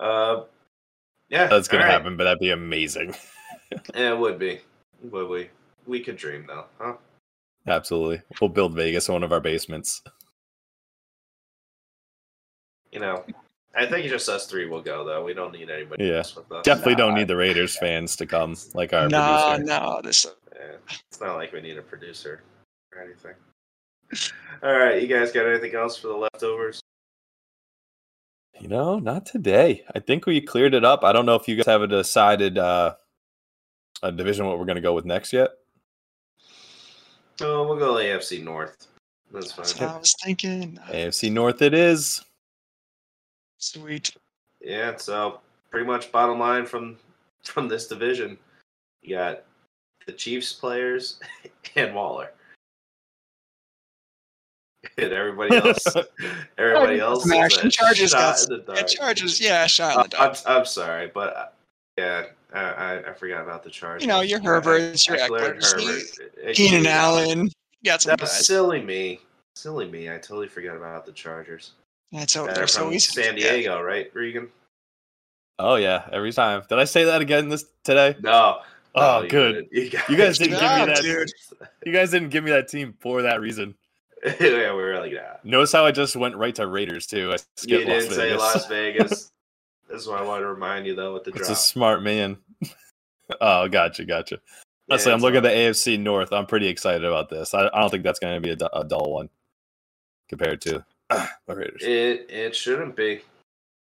[SPEAKER 1] Uh, yeah,
[SPEAKER 2] that's gonna
[SPEAKER 1] all right.
[SPEAKER 2] happen, but that'd be amazing.
[SPEAKER 1] Yeah, it would be. Would we? We could dream though, huh?
[SPEAKER 2] Absolutely, we'll build Vegas in one of our basements.
[SPEAKER 1] You know, I think just us three will go though. We don't need anybody
[SPEAKER 2] Yeah.
[SPEAKER 1] else with us.
[SPEAKER 2] Definitely don't need the Raiders fans to come, like our
[SPEAKER 3] No,
[SPEAKER 2] producer.
[SPEAKER 3] no, this
[SPEAKER 1] Yeah, it's not like we need a producer or anything. All right, you guys got anything else for the leftovers?
[SPEAKER 2] You know, not today. I think we cleared it up. I don't know if you guys have a decided uh, a division what we're gonna go with next yet.
[SPEAKER 1] Oh, we'll go AFC North. That's
[SPEAKER 3] that's
[SPEAKER 1] fine.
[SPEAKER 3] what I was thinking.
[SPEAKER 2] AFC North, it is.
[SPEAKER 3] Sweet.
[SPEAKER 1] Yeah, so pretty much bottom line from from this division, you got the Chiefs players and Waller. And everybody else, everybody else, is
[SPEAKER 3] Action
[SPEAKER 1] a
[SPEAKER 3] Chargers
[SPEAKER 1] shot
[SPEAKER 3] got
[SPEAKER 1] in the
[SPEAKER 3] Yeah,
[SPEAKER 1] dark.
[SPEAKER 3] Chargers, yeah, shot in
[SPEAKER 1] Uh,
[SPEAKER 3] the
[SPEAKER 1] I'm. I'm sorry, but uh, yeah, I, I, I forgot about the Chargers.
[SPEAKER 3] You know, your
[SPEAKER 1] Yeah,
[SPEAKER 3] Herberts, your
[SPEAKER 1] Ekeler,
[SPEAKER 3] Ekelers,
[SPEAKER 1] Herbert, uh,
[SPEAKER 3] Keenan Allen. You got some
[SPEAKER 1] That was
[SPEAKER 3] guys.
[SPEAKER 1] silly me. Silly me. I totally forgot about the Chargers.
[SPEAKER 3] That's so
[SPEAKER 1] Uh,
[SPEAKER 3] they're so
[SPEAKER 1] from
[SPEAKER 3] easy.
[SPEAKER 1] San
[SPEAKER 3] forget.
[SPEAKER 1] Diego, right, Regan?
[SPEAKER 2] Oh yeah, every time. Did I say that again this today?
[SPEAKER 1] No.
[SPEAKER 2] Oh,
[SPEAKER 1] no, you
[SPEAKER 2] good.
[SPEAKER 1] didn't. You guys,
[SPEAKER 2] You guys didn't
[SPEAKER 3] give me that-
[SPEAKER 1] dude.
[SPEAKER 2] You guys didn't give me that team for that reason.
[SPEAKER 1] yeah, we were like, yeah.
[SPEAKER 2] Notice how I just went right to Raiders too. I skipped Las
[SPEAKER 1] didn't say
[SPEAKER 2] Vegas.
[SPEAKER 1] Las Vegas. this is what I wanted to remind you, though, with the
[SPEAKER 2] It's a smart man. oh, gotcha, gotcha.
[SPEAKER 1] Yeah,
[SPEAKER 2] Honestly, I'm looking at the AFC North. I'm pretty excited about this. I, I don't think that's going to be a, a dull one compared to the Raiders.
[SPEAKER 1] It it shouldn't be.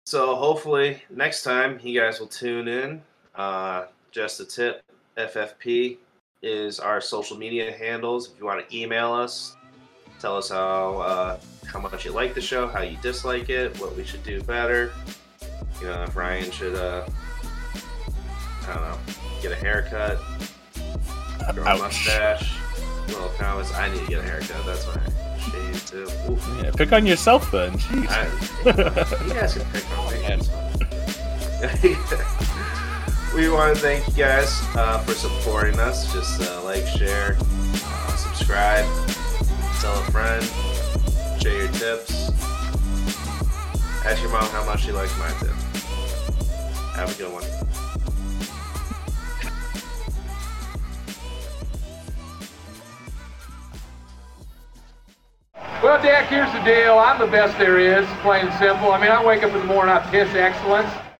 [SPEAKER 1] So hopefully next time you guys will tune in. Uh, just a tip: FFP is our social media handles. If you want to email us, tell us how uh, how much you like the show, how you dislike it, what we should do better. You know, if Ryan should, uh, I don't know, get a haircut, grow a mustache. Little comments. I need to get a haircut. That's why I shave too.
[SPEAKER 2] Yeah, pick on yourself then. Jeez.
[SPEAKER 1] I, you guys can pick on me. We want to thank you guys uh, for supporting us. Just uh, like, share, uh, subscribe, tell a friend, share your tips. Ask your mom how much she likes my tip. Have a good one.
[SPEAKER 7] Well, Well, Dak, here's the deal. I'm the best there is, plain and simple. I mean, I wake up in the morning, I piss excellence.